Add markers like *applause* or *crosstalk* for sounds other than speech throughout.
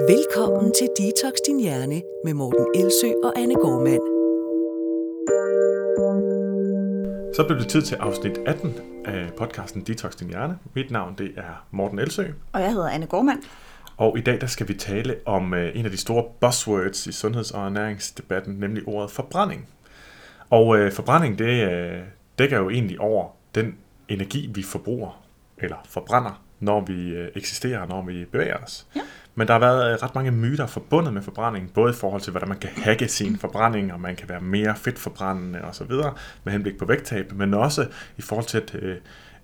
Velkommen til Detox Din Hjerne med Morten Elsø og Anne Gormand. Så blev det tid til afsnit 18 af podcasten Detox Din Hjerne. Mit navn det er Morten Elsø. Og jeg hedder Anne Gormand. Og i dag der skal vi tale om øh, en af de store buzzwords i sundheds- og ernæringsdebatten, nemlig ordet forbrænding. Og øh, forbrænding det øh, dækker jo egentlig over den energi, vi forbruger eller forbrænder, når vi øh, eksisterer, når vi bevæger os. Ja. Men der har været øh, ret mange myter forbundet med forbrænding, både i forhold til, hvordan man kan hacke sin forbrænding, og man kan være mere fedtforbrændende osv., med henblik på vægttab, men også i forhold til at, øh,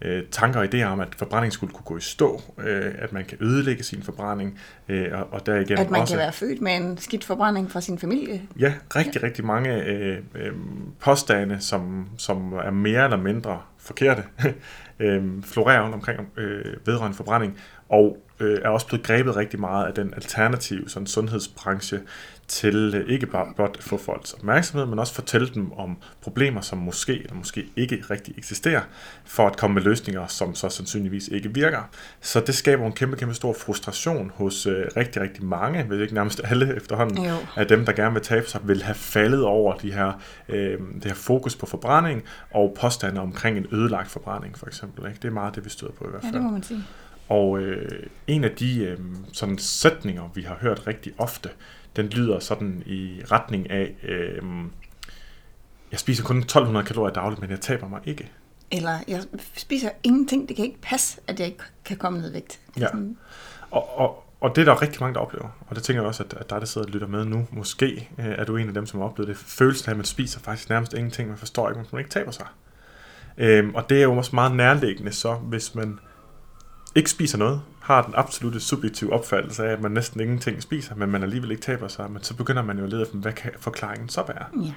øh, tanker og idéer om, at forbrænding skulle kunne gå i stå, øh, at man kan ødelægge sin forbrænding, øh, og, og derigennem At man også... kan være født med en skidt forbrænding fra sin familie. Ja, rigtig, rigtig mange øh, øh, påstande, som, som er mere eller mindre forkerte, *laughs* øh, florerer rundt omkring øh, vedrørende forbrænding, og øh, er også blevet grebet rigtig meget af den alternative sådan, sundhedsbranche til øh, ikke bare blot at få folks opmærksomhed, men også fortælle dem om problemer, som måske eller måske ikke rigtig eksisterer, for at komme med løsninger, som så sandsynligvis ikke virker. Så det skaber en kæmpe, kæmpe stor frustration hos øh, rigtig, rigtig mange, hvis ikke nærmest alle efterhånden, Jo. af dem, der gerne vil tabe sig, vil have faldet over de her, øh, det her fokus på forbrænding og påstande omkring en ødelagt forbrænding, for eksempel. Ikke? Det er meget det, vi støder på i hvert Ja, fald. det må man sige. Og øh, en af de øh, sådan sætninger, vi har hørt rigtig ofte, den lyder sådan i retning af, øh, jeg spiser kun 1200 kalorier dagligt, men jeg taber mig ikke. Eller jeg spiser ingenting. Det kan ikke passe, at jeg ikke kan komme ned i vægt. Ja. sådan- Og, og, og det er der rigtig mange, der oplever. Og det tænker jeg også, at, at dig, der sidder og lytter med nu, måske øh, er du en af dem, som har oplevet det. Følelsen af, at man spiser faktisk nærmest ingenting. Man forstår ikke, hvorfor man ikke taber sig. Øhm, og det er jo også meget nærliggende så, hvis man ikke spiser noget, har den absolute subjektive opfattelse af, at man næsten ingenting spiser, men man alligevel ikke taber sig, men så begynder man jo at lede efter, hvad kan forklaringen så være? Ja.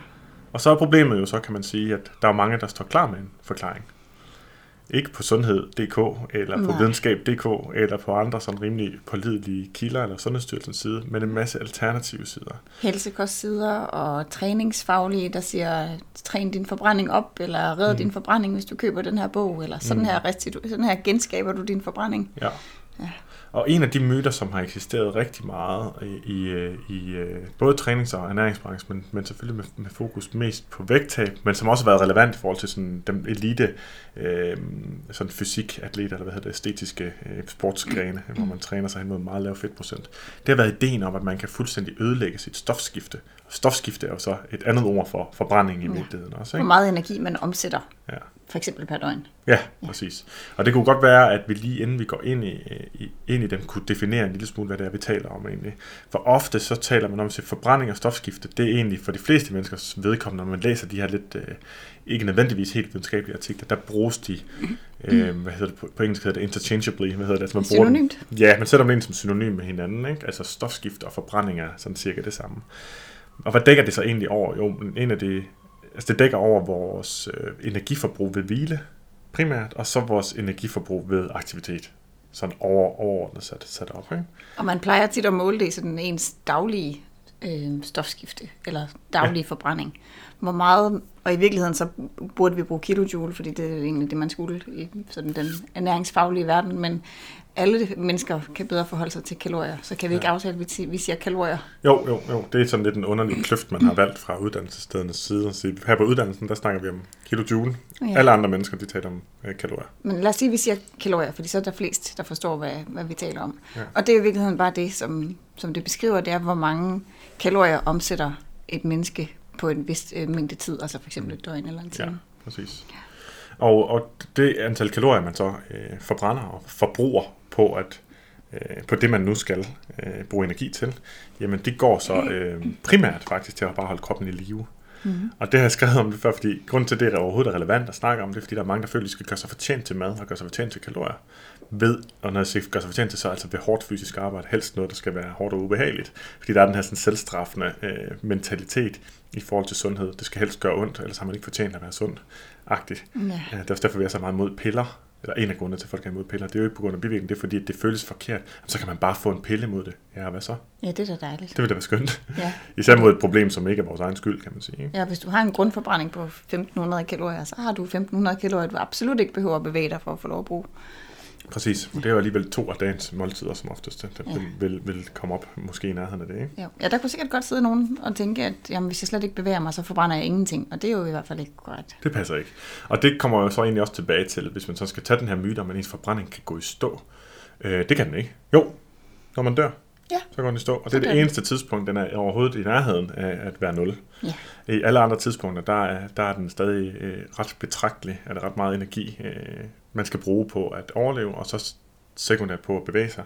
Og så er problemet jo så, kan man sige, at der er mange, der står klar med en forklaring. Ikke på sundhed.dk, eller på Nej. videnskab.dk, eller på andre sådan rimelig pålidelige kilder, eller Sundhedsstyrelsens side, men en masse alternative sider. Helsekostsider og træningsfaglige, der siger, træn din forbrænding op, eller red mm. din forbrænding, hvis du køber den her bog, eller sådan, Mm. her, restitu- sådan her genskaber du din forbrænding. Ja. Ja. Og en af de myter, som har eksisteret rigtig meget i, i, i øh, både trænings- og ernæringsbranchen, men, men selvfølgelig med, med fokus mest på vægttab, men som også har været relevant i forhold til sådan den elite øh, sådan fysikatleter, eller hvad hedder det, æstetiske øh, sportsgrene, hvor man træner sig hen mod meget lav fedtprocent. Det har været ideen om, at man kan fuldstændig ødelægge sit stofskifte. Stofskifte er jo så et andet ord for forbrænding i Ja. virkeligheden også. Hvor Ikke? meget energi man omsætter, Ja. For eksempel per døgn. Ja, præcis. Og det kunne godt være, at vi lige inden vi går ind i, i, ind i dem, kunne definere en lille smule, hvad det er, vi taler om egentlig. For ofte så taler man om at forbrænding og stofskifte. Det er egentlig for de fleste menneskers vedkommende, når man læser de her lidt, øh, ikke nødvendigvis helt videnskabelige artikler, der bruges de, øh, hvad hedder det på, på engelsk hedder det interchangeably, hvad hedder det? Altså man bruger dem- Synonymt. Ja, man sætter dem ind som synonym med hinanden, ikke? Altså stofskifte og forbrænding er sådan cirka det samme. Og hvad dækker det så egentlig over? Jo, en af de, altså det dækker over vores øh, energiforbrug ved hvile, primært, og så vores energiforbrug ved aktivitet. Sådan over, overordnet sat, sat op. Ikke? Og man plejer tit at måle det i sådan ens daglige øh, stofskifte, eller daglige ja. forbrænding. Hvor meget, og i virkeligheden så burde vi bruge kilojoule, fordi det er egentlig det, man skulle i sådan den ernæringsfaglige verden, men alle mennesker kan bedre forholde sig til kalorier, så kan vi ikke aftale, at vi, siger kalorier. Jo, jo, jo. Det er sådan lidt en underlig kløft, man har valgt fra uddannelsesstedernes side. sige, Her på uddannelsen, der snakker vi om kilojoule. Ja. Ja. Alle andre mennesker, de taler om øh, kalorier. Men lad os sige, at vi siger kalorier, fordi så er der flest, der forstår, hvad, hvad vi taler om. Ja. Og det er i virkeligheden bare det, som, som det beskriver, det er, hvor mange kalorier omsætter et menneske på en vis øh, mængde tid, altså for eksempel et døgn eller en Ja, time. præcis. Og, og det antal kalorier, man så øh, forbrænder og forbruger på, at, øh, på det, man nu skal øh, bruge energi til, jamen det går så øh, primært faktisk til at bare holde kroppen i live. Mm-hmm. Og det har jeg skrevet om det før, fordi grunden til, at det er overhovedet er relevant at snakke om det, er, fordi der er mange, der føler, at de skal gøre sig fortjent til mad og gøre sig fortjent til kalorier. Ved, og når jeg siger gør sig fortjent til, så er altså ved hårdt fysisk arbejde, helst noget, der skal være hårdt og ubehageligt. Fordi der er den her sådan selvstraffende øh, mentalitet i forhold til sundhed. Det skal helst gøre ondt, ellers har man ikke fortjent at være sund. Agtigt. Ja. Ja, det er også derfor, vi er så meget mod piller. Eller en af grundene til, at folk er imod piller. Det er jo ikke på grund af bivirkning, det er fordi, at det føles forkert. Så kan man bare få en pille mod det. Ja, hvad så? ja, det er da dejligt. Det vil da være skønt. Ja. *laughs* Især mod et problem, som ikke er vores egen skyld, kan man sige. Ikke? ja, hvis du har en grundforbrænding på 1500 kalorier, så har du 1500 kalorier, du absolut ikke behøver at bevæge dig for at få lov at bruge. Præcis, det er jo alligevel to af dagens måltider som oftest, der Ja. vil, vil, vil komme op måske i nærheden af det, ikke? Ja. ja, der kunne sikkert godt sidde nogen og tænke, at jamen, hvis jeg slet ikke bevæger mig, så forbrænder jeg ingenting. Og det er jo i hvert fald ikke korrekt. Det passer ikke. Og det kommer jo så egentlig også tilbage til, hvis man så skal tage den her myte om, at ens forbrænding kan gå i stå. Øh, det kan den ikke. Jo, når man dør, Ja. så går den i stå. Og det er det eneste tidspunkt, den er overhovedet i nærheden af at være 0. Ja. I alle andre tidspunkter, der er, der er den stadig øh, ret betragtelig, er der ret meget energi, øh, man skal bruge på at overleve, og så sekundært på at bevæge sig.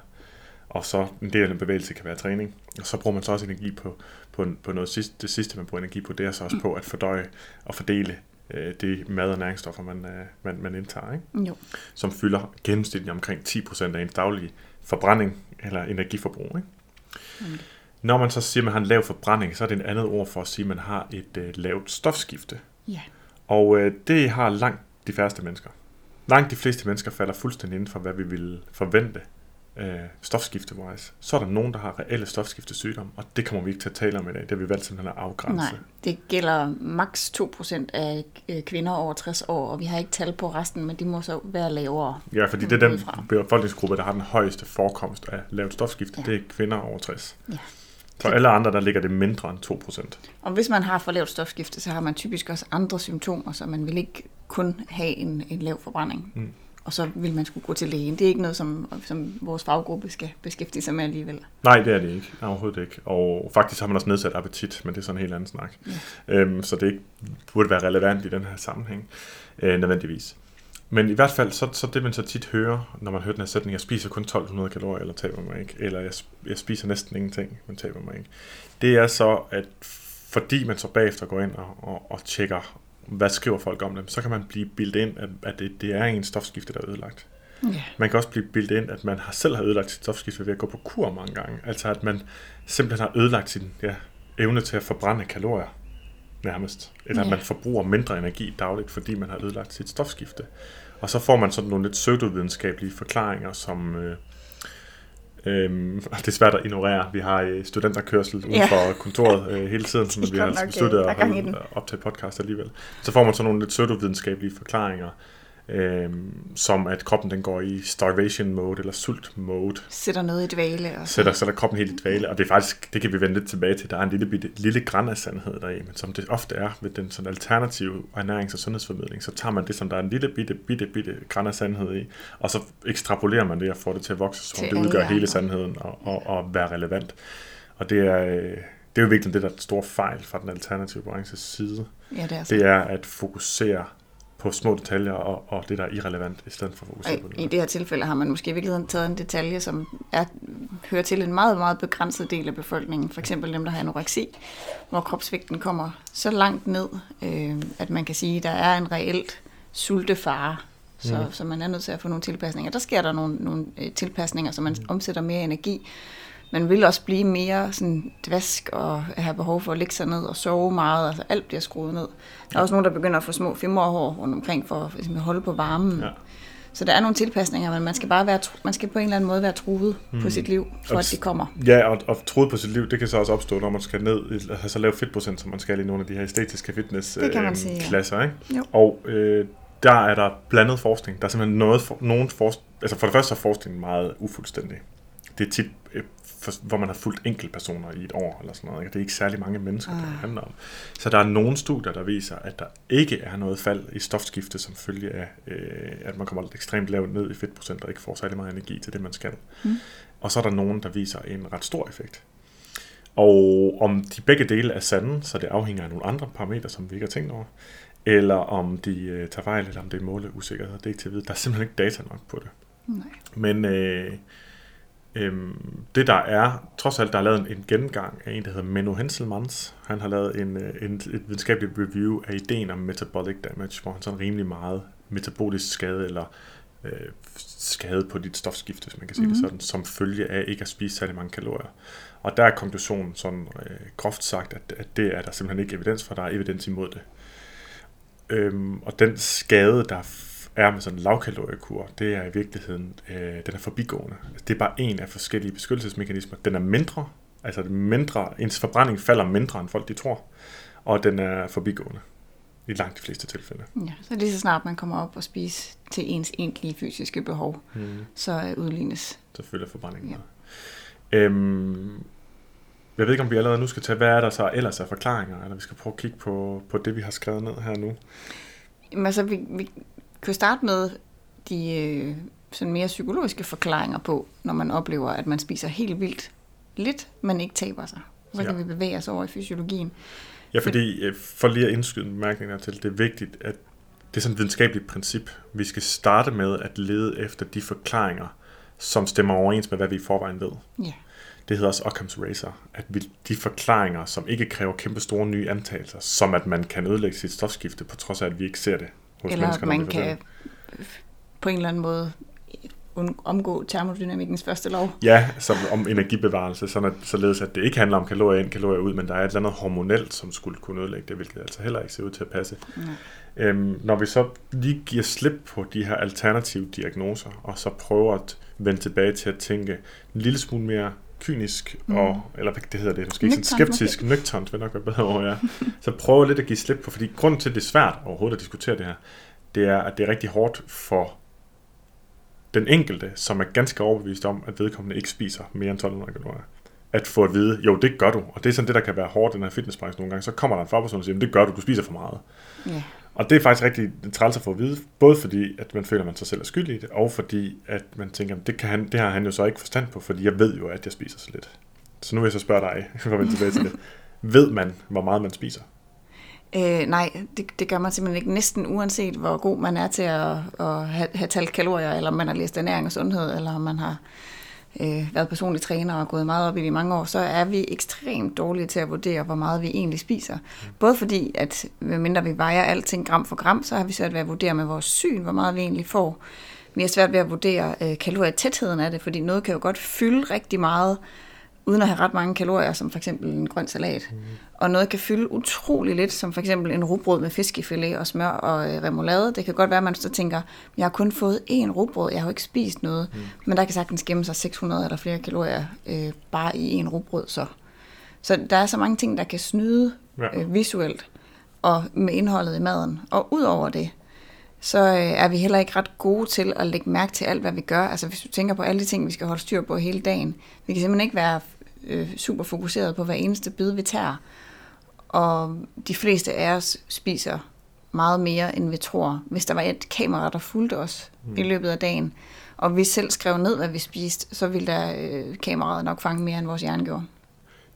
Og så en del af den bevægelse kan være træning. Og så bruger man så også energi på, på, på noget sidste, det sidste, man bruger energi på, det er så også på at fordøje og fordele øh, de mad- og næringsstoffer, man, øh, man, man indtager, ikke? Jo. som fylder gennemsnitligt omkring 10% af ens daglige forbrænding eller energiforbrug. Ikke? Mm. Når man så siger, at man har en lav forbrænding, så er det en andet ord for at sige, at man har et øh, lavt stofskifte. Ja. Og øh, det har langt de færreste mennesker. Langt de fleste mennesker falder fuldstændig inden for, hvad vi ville forvente øh, stofskifte-wise. Så er der nogen, der har reelle stofskiftesygdomme, og det kommer vi ikke til at tale om i dag. Det har vi valgt simpelthen at afgrænse. Nej, det gælder maks 2% af øh, kvinder over 60 år, og vi har ikke tal på resten, men de må så være lavere. Ja, fordi det er den befolkningsgruppe, der har den højeste forekomst af lavt stofskifte. Ja. Det er kvinder over 60. Ja. For alle andre, der ligger det mindre end 2%. Og hvis man har for lavt stofskifte, så har man typisk også andre symptomer, så man vil ikke kun have en, en lav forbrænding. Mm. Og så vil man skulle gå til lægen. Det er ikke noget, som, som vores faggruppe skal beskæftige sig med alligevel. Nej, det er det ikke. Overhovedet ikke. Og faktisk har man også nedsat appetit, men det er sådan en helt anden snak. Ja. Øhm, så det ikke burde være relevant i den her sammenhæng, øh, nødvendigvis. Men i hvert fald, så, så det man så tit hører, når man hører den her sætning, jeg spiser kun 1200 kalorier, eller taber mig ikke, eller jeg, jeg spiser næsten ingenting, men taber mig ikke. Det er så, at fordi man så bagefter går ind og, og, og tjekker, hvad skriver folk om dem, så kan man blive bildet ind, at, at det, det er en stofskifte, der er ødelagt. Ja. Man kan også blive bildet ind, at man har selv har ødelagt sit stofskifte ved at gå på kur mange gange. Altså at man simpelthen har ødelagt sin ja, evne til at forbrænde kalorier nærmest. Eller at Ja. man forbruger mindre energi dagligt, fordi man har ødelagt sit stofskifte. Og så får man sådan nogle lidt pseudovidenskabelige forklaringer, som... Øh, Øhm, og *laughs* det er svært at ignorere. Vi har øh, studenterkørsel uden Ja. for kontoret øh, hele tiden, De men vi har nok, besluttet øh, at holde, den. optage podcast alligevel. Så får man sådan nogle lidt pseudovidenskabelige forklaringer, øhm, som at kroppen den går i starvation mode eller sult mode, Sætter noget i dvale. Og så, sætter, sætter kroppen helt i dvale, og det er faktisk, det kan vi vende lidt tilbage til, der er en lille, bitte, lille græn af sandhed deri, men som det ofte er ved den sådan alternative ernærings- og sundhedsformidling, så tager man det, som der er en lille bitte, bitte, bitte græn af sandhed i, og så ekstrapolerer man det og får det til at vokse, Til det udgør hele sandheden og, og, og være relevant. Og det er, øh, det er jo virkelig det, der er stort fejl fra den alternative branches side. ja, det er så. Det er at fokusere på små detaljer og, og det, der er irrelevant, i stedet for at fokusere på det. I det her tilfælde har man måske i virkeligheden taget en detalje, som er, hører til en meget, meget begrænset del af befolkningen. For eksempel dem, der har anoreksi, hvor kropsvægten kommer så langt ned, øh, at man kan sige, at der er en reelt sultefare. Så, Mhm. så man er nødt til at få nogle tilpasninger. Der sker der nogle, nogle øh, tilpasninger, så man omsætter mere energi. Man vil også blive mere sådan dvask og have behov for at ligge sig ned og sove meget. Altså alt bliver skruet ned. Der er også nogen, der begynder at få små femmerhår rundt omkring for at ligesom, holde på varmen. Ja. Så der er nogle tilpasninger, men man skal bare være, man skal på en eller anden måde være truet mm. på sit liv, for Og at s- de kommer. Ja, og, og troet på sit liv, det kan så også opstå, når man skal ned, have så lav fedtprocent, som man skal i nogle af de her æstetiske fitness Det kan man øh, klasser. Ikke? Jo. Og øh, der er der blandet forskning. Der er simpelthen noget, for, nogen forskning, altså for det første er forskningen meget ufuldstændig. Det er tit, øh, for, hvor man har fulgt enkeltpersoner i et år eller sådan noget. Ikke? Det er ikke særlig mange mennesker, det Ah. handler om. Så der er nogle studier, der viser, at der ikke er noget fald i stofskifte som følge af, øh, at man kommer ekstremt lavt ned i fedtprocent og ikke får særlig meget energi til det, man skal. Mm. Og så er der nogen, der viser en ret stor effekt. Og om de begge dele er sande, så det afhænger af nogle andre parametre, som vi ikke har tænkt over, eller om de øh, tager fejl, eller om det er måleusikkerhed, det er ikke til at vide. Der er simpelthen ikke data nok på det. Nej. Men øh, øh, det der er, trods alt, der er lavet en, en gennemgang af en, der hedder Menno Henselmans. Han har lavet en, øh, en, et videnskabeligt review af ideen om metabolic damage, hvor han sådan rimelig meget metabolisk skade, eller øh, skade på dit stofskifte, hvis man kan sige mm-hmm. Mhm. det sådan, som følge af ikke at spise særlig mange kalorier. Og der er konklusionen sådan øh, groft sagt, at, at det er der simpelthen ikke evidens for, der er evidens imod det. Øhm, og den skade, der er med sådan en lavkaloriekur, det er i virkeligheden, øh, den er forbigående. Det er bare en af forskellige beskyttelsesmekanismer. Den er mindre, altså mindre, ens forbrænding falder mindre, end folk de tror, og den er forbigående. i langt de fleste tilfælde. Ja, så lige så snart man kommer op og spiser til ens egentlige fysiske behov, Mm. så øh, udlignes. Så følger forbrændingen ja. Øhm, jeg ved ikke, om vi allerede nu skal tage, hvad er der så ellers af forklaringer, eller vi skal prøve at kigge på, på det, vi har skrevet ned her nu. Jamen, altså, vi, vi kan jo starte med de øh, sådan mere psykologiske forklaringer på, når man oplever, at man spiser helt vildt lidt, men ikke taber sig. Så kan Ja. vi bevæge os over i fysiologien. Ja, fordi øh, for lige at indskyde en bemærkning det er vigtigt, at det er sådan et videnskabeligt princip. Vi skal starte med at lede efter de forklaringer, som stemmer overens med, hvad vi i forvejen ved. Ja. Det hedder også Occam's Razor, at vi, de forklaringer, som ikke kræver kæmpe store nye antagelser, som at man kan ødelægge sit stofskifte, på trods af, at vi ikke ser det hos Eller at man kan på en eller anden måde omgå termodynamikkens første lov. Ja, som om energibevarelse, sådan at, således at det ikke handler om kalorier ind, kalorier ud, men der er et eller andet hormonelt, som skulle kunne ødelægge det, hvilket altså heller ikke ser ud til at passe. Nej. Øhm, når vi så lige giver slip på de her alternative diagnoser, og så prøver at vende tilbage til at tænke en lille smule mere kynisk, Mm. mm. og, eller hvad det hedder det, måske ikke sådan skeptisk, nøgternt vil nok være bedre over, ja. *laughs* Så prøver lidt at give slip på, fordi grunden til, at det er svært overhovedet at diskutere det her, det er, at det er rigtig hårdt for den enkelte, som er ganske overbevist om, at vedkommende ikke spiser mere end 1200 kalorier, at få at vide, jo, det gør du. Og det er sådan det, der kan være hårdt i den her fitnessbranche nogle gange. Så kommer der en fagperson og siger, "Men det gør du, du spiser for meget. Ja. Og det er faktisk rigtig træls at få at vide, både fordi, at man føler, at man sig selv er skyldig i det, og fordi, at man tænker, at det, kan han, det har han jo så ikke forstand på, fordi jeg ved jo, at jeg spiser så lidt. Så nu vil jeg så spørge dig, *laughs* for at vende tilbage til det. Ved man, hvor meget man spiser? Øh, nej, det, det gør man simpelthen ikke. Næsten uanset hvor god man er til at, at have, have talt kalorier, eller om man har læst ernæring og sundhed, eller om man har øh, været personlig træner og gået meget op i det i mange år, så er vi ekstremt dårlige til at vurdere, hvor meget vi egentlig spiser. Både fordi, at medmindre vi vejer alting gram for gram, så har vi svært ved at vurdere med vores syn, hvor meget vi egentlig får. Vi har svært ved at vurdere øh, kalorietætheden af det, fordi noget kan jo godt fylde rigtig meget, uden at have ret mange kalorier, som for eksempel en grøn salat. Mm. Og noget kan fylde utrolig lidt, som for eksempel en rugbrød med fiskefilet og smør og øh, remoulade. Det kan godt være, at man så tænker, jeg har kun fået én rugbrød, jeg har jo ikke spist noget. Mm. Men der kan sagtens gemme sig 600 eller flere kalorier øh, bare i en rugbrød så. Så der er så mange ting, der kan snyde Ja. øh, visuelt og med indholdet i maden. Og ud over det, så øh, er vi heller ikke ret gode til at lægge mærke til alt, hvad vi gør. Altså hvis du tænker på alle de ting, vi skal holde styr på hele dagen. Vi kan simpelthen ikke være øh, super fokuseret på hver eneste bid, vi tager. Og de fleste af os spiser meget mere, end vi tror. Hvis der var et kamera, der fulgte os mm. i løbet af dagen, og vi selv skrev ned, hvad vi spiste, så ville der øh, kameraet nok fange mere, end vores hjerne gjorde.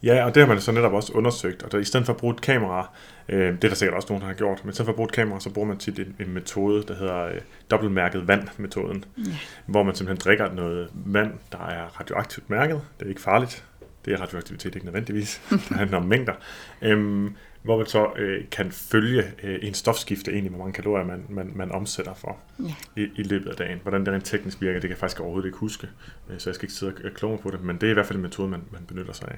Ja, og det har man så netop også undersøgt, og der, i stedet for at bruge et kamera, øh, det er der sikkert også nogen, der har gjort, men i stedet for at bruge et kamera, så bruger man tit en, en metode, der hedder øh, dobbeltmærket vand-metoden, Ja. hvor man simpelthen drikker noget vand, der er radioaktivt mærket. Det er ikke farligt. Det er radioaktivitet ikke nødvendigvis. *laughs* Det handler om mængder. Øhm, hvor man så øh, kan følge øh, en stofskifte egentlig, hvor mange kalorier man, man, man omsætter for Ja. i, i løbet af dagen. Hvordan det rent teknisk virker, det kan jeg faktisk overhovedet ikke huske, øh, så jeg skal ikke sidde og kloge mig på det, men det er i hvert fald en metode, man, man benytter sig af.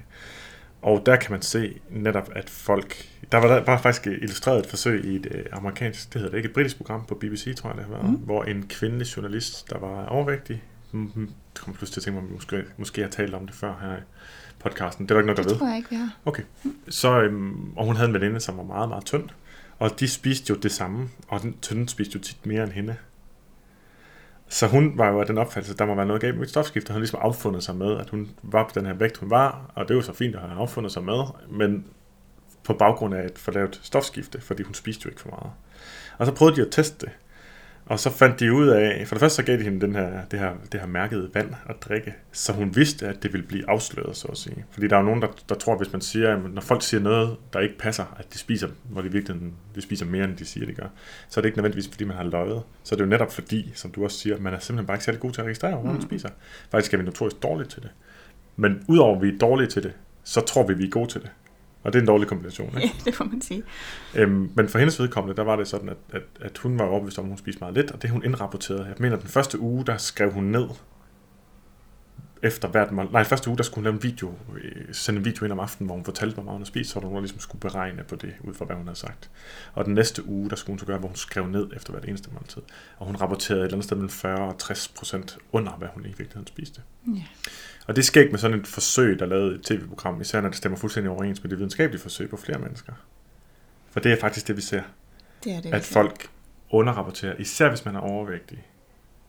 Og der kan man se netop, at folk... Der var, der var faktisk illustreret et forsøg i et øh, amerikansk, det hedder det ikke, et britisk program på BBC, tror jeg det har været, Mm. hvor en kvindelig journalist, der var overvægtig, det kommer pludselig til at tænke mig, vi måske, måske har talt om det før her podcasten. Det er der ikke noget, der Det ved. tror jeg ikke, vi har. Okay. Så, øhm, og hun havde en veninde, som var meget, meget tynd. Og de spiste jo det samme, og den tynde spiste jo tit mere end hende. Så hun var jo af den opfattelse, at der må være noget galt med stofskifte. Hun havde ligesom affundet sig med, at hun var på den her vægt, hun var, og det var så fint at have affundet sig med, men på baggrund af et for lavt stofskifte, fordi hun spiste jo ikke for meget. Og så prøvede de at teste det. Og så fandt de ud af, for det første så gav de hende den her, det, her, det her mærkede vand at drikke, så hun vidste, at det ville blive afsløret, så at sige. Fordi der er jo nogen, der, der tror, hvis man siger, at når folk siger noget, der ikke passer, at de spiser, hvor de virkelig de spiser mere, end de siger, de gør, så er det ikke nødvendigvis, fordi man har løjet. Så er det jo netop fordi, som du også siger, man er simpelthen bare ikke særlig god til at registrere, hvor man Mm. spiser. Faktisk er vi notorisk dårlige til det. Men udover at vi er dårlige til det, så tror vi, vi er gode til det. Og det er en dårlig kombination. Ikke? Ja, *laughs* det må man sige. Øhm, men for hendes vedkommende, der var det sådan, at, at, at hun var overbevist om, at hun spiste meget lidt, og det hun indrapporterede. Jeg mener, den første uge, der skrev hun ned, efter hvert mål. Nej, første uge, der skulle hun lave en video, øh, sende en video ind om aftenen, hvor hun fortalte, hvor meget hun havde spist, så der var nogen, ligesom skulle beregne på det, ud fra hvad hun havde sagt. Og den næste uge, der skulle hun så gøre, hvor hun skrev ned efter hvert eneste måltid. Og hun rapporterede et eller andet sted mellem 40 og 60 procent under, hvad hun i virkeligheden spiste. Ja. Og det sker ikke med sådan et forsøg, der er lavet i et tv-program, især når det stemmer fuldstændig overens med det videnskabelige forsøg på flere mennesker. For det er faktisk det, vi ser. Det er det. at folk underrapporterer, især hvis man er overvægtig,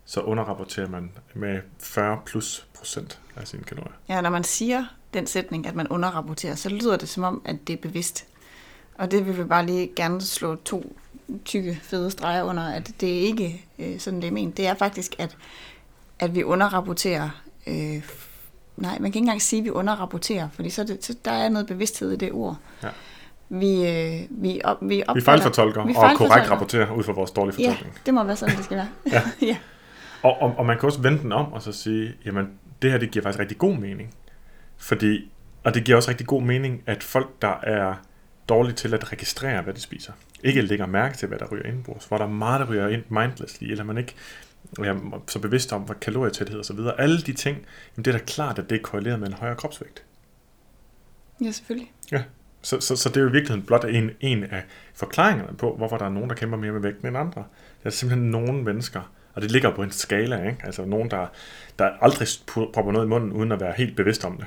så underrapporterer man med 40 plus procent af sine kalorier. Ja, når man siger den sætning, at man underrapporterer, så lyder det som om, at det er bevidst. Og det vil vi bare lige gerne slå to tykke, fede streger under, at det er ikke øh, sådan, det er ment. Det er faktisk, at, at vi underrapporterer. Øh, nej, man kan ikke engang sige, at vi underrapporterer, fordi så, det, så der er noget bevidsthed i det ord. Ja. Vi, øh, vi, op, vi, Vi opfatter, fejlfortolker vi og korrekt rapporterer ud fra vores dårlige Ja, fortolkning. det må være sådan, det skal være. Ja. *laughs* ja. Og, og, og man kan også vende den om og så sige, jamen det her det giver faktisk rigtig god mening. Fordi, og det giver også rigtig god mening, at folk, der er dårlige til at registrere, hvad de spiser, ikke lægger mærke til, hvad der ryger indbords, hvor der er meget, der ryger ind mindlessly, eller man ikke er så bevidst om, hvad kalorietæthed og så videre. Alle de ting, jamen det er da klart, at det er korreleret med en højere kropsvægt. ja, selvfølgelig. Så, så, så det er jo i virkeligheden blot en, en af forklaringerne på, hvorfor der er nogen, der kæmper mere med vægten end andre. Der er simpelthen nogle mennesker, og det ligger på en skala, ikke? altså nogen, der, der aldrig propper noget i munden, uden at være helt bevidst om det.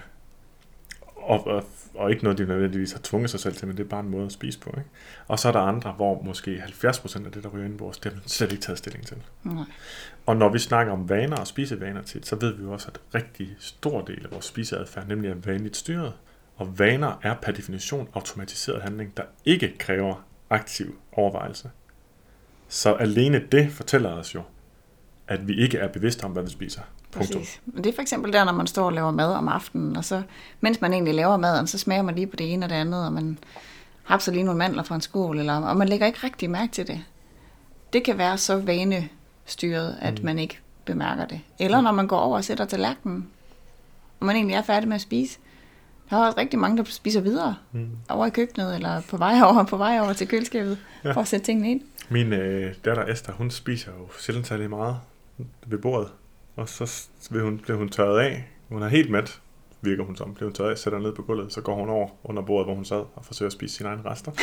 Og, og, og ikke noget, de nødvendigvis har tvunget sig selv til, men det er bare en måde at spise på. Ikke? Og så er der andre, hvor måske 70% af det, der ryger indbords, det har man slet ikke taget stilling til. Nej. Og når vi snakker om vaner og spisevaner tit, så ved vi jo også, at rigtig stor del af vores spiseadfærd nemlig er vanligt styret. Og vaner er per definition automatiseret handling, der ikke kræver aktiv overvejelse. Så alene det fortæller os jo, at vi ikke er bevidste om, hvad vi spiser. Punktum. Præcis. Men det er for eksempel der, når man står og laver mad om aftenen, og så, mens man egentlig laver maden, så smager man lige på det ene og det andet, og man hapser lige nogle mandler fra en skål, eller, og man lægger ikke rigtig mærke til det. Det kan være så vanestyret, at Mm. man ikke bemærker det. Eller når man går over og sætter tallerkenen, og man egentlig er færdig med at spise. Der er også rigtig mange, der spiser videre Mm. over i køkkenet, eller på vej over, på vej over til køleskabet, Ja. ja. for at sætte tingene ind. Min øh, datter Esther, hun spiser jo sjældent særlig meget ved bordet. Og så vil hun, bliver hun tørret af. Hun er helt mæt, virker hun som. Bliver hun tørret af, sætter ned på gulvet, så går hun over under bordet, hvor hun sad, og forsøger at spise sine egne rester. *laughs*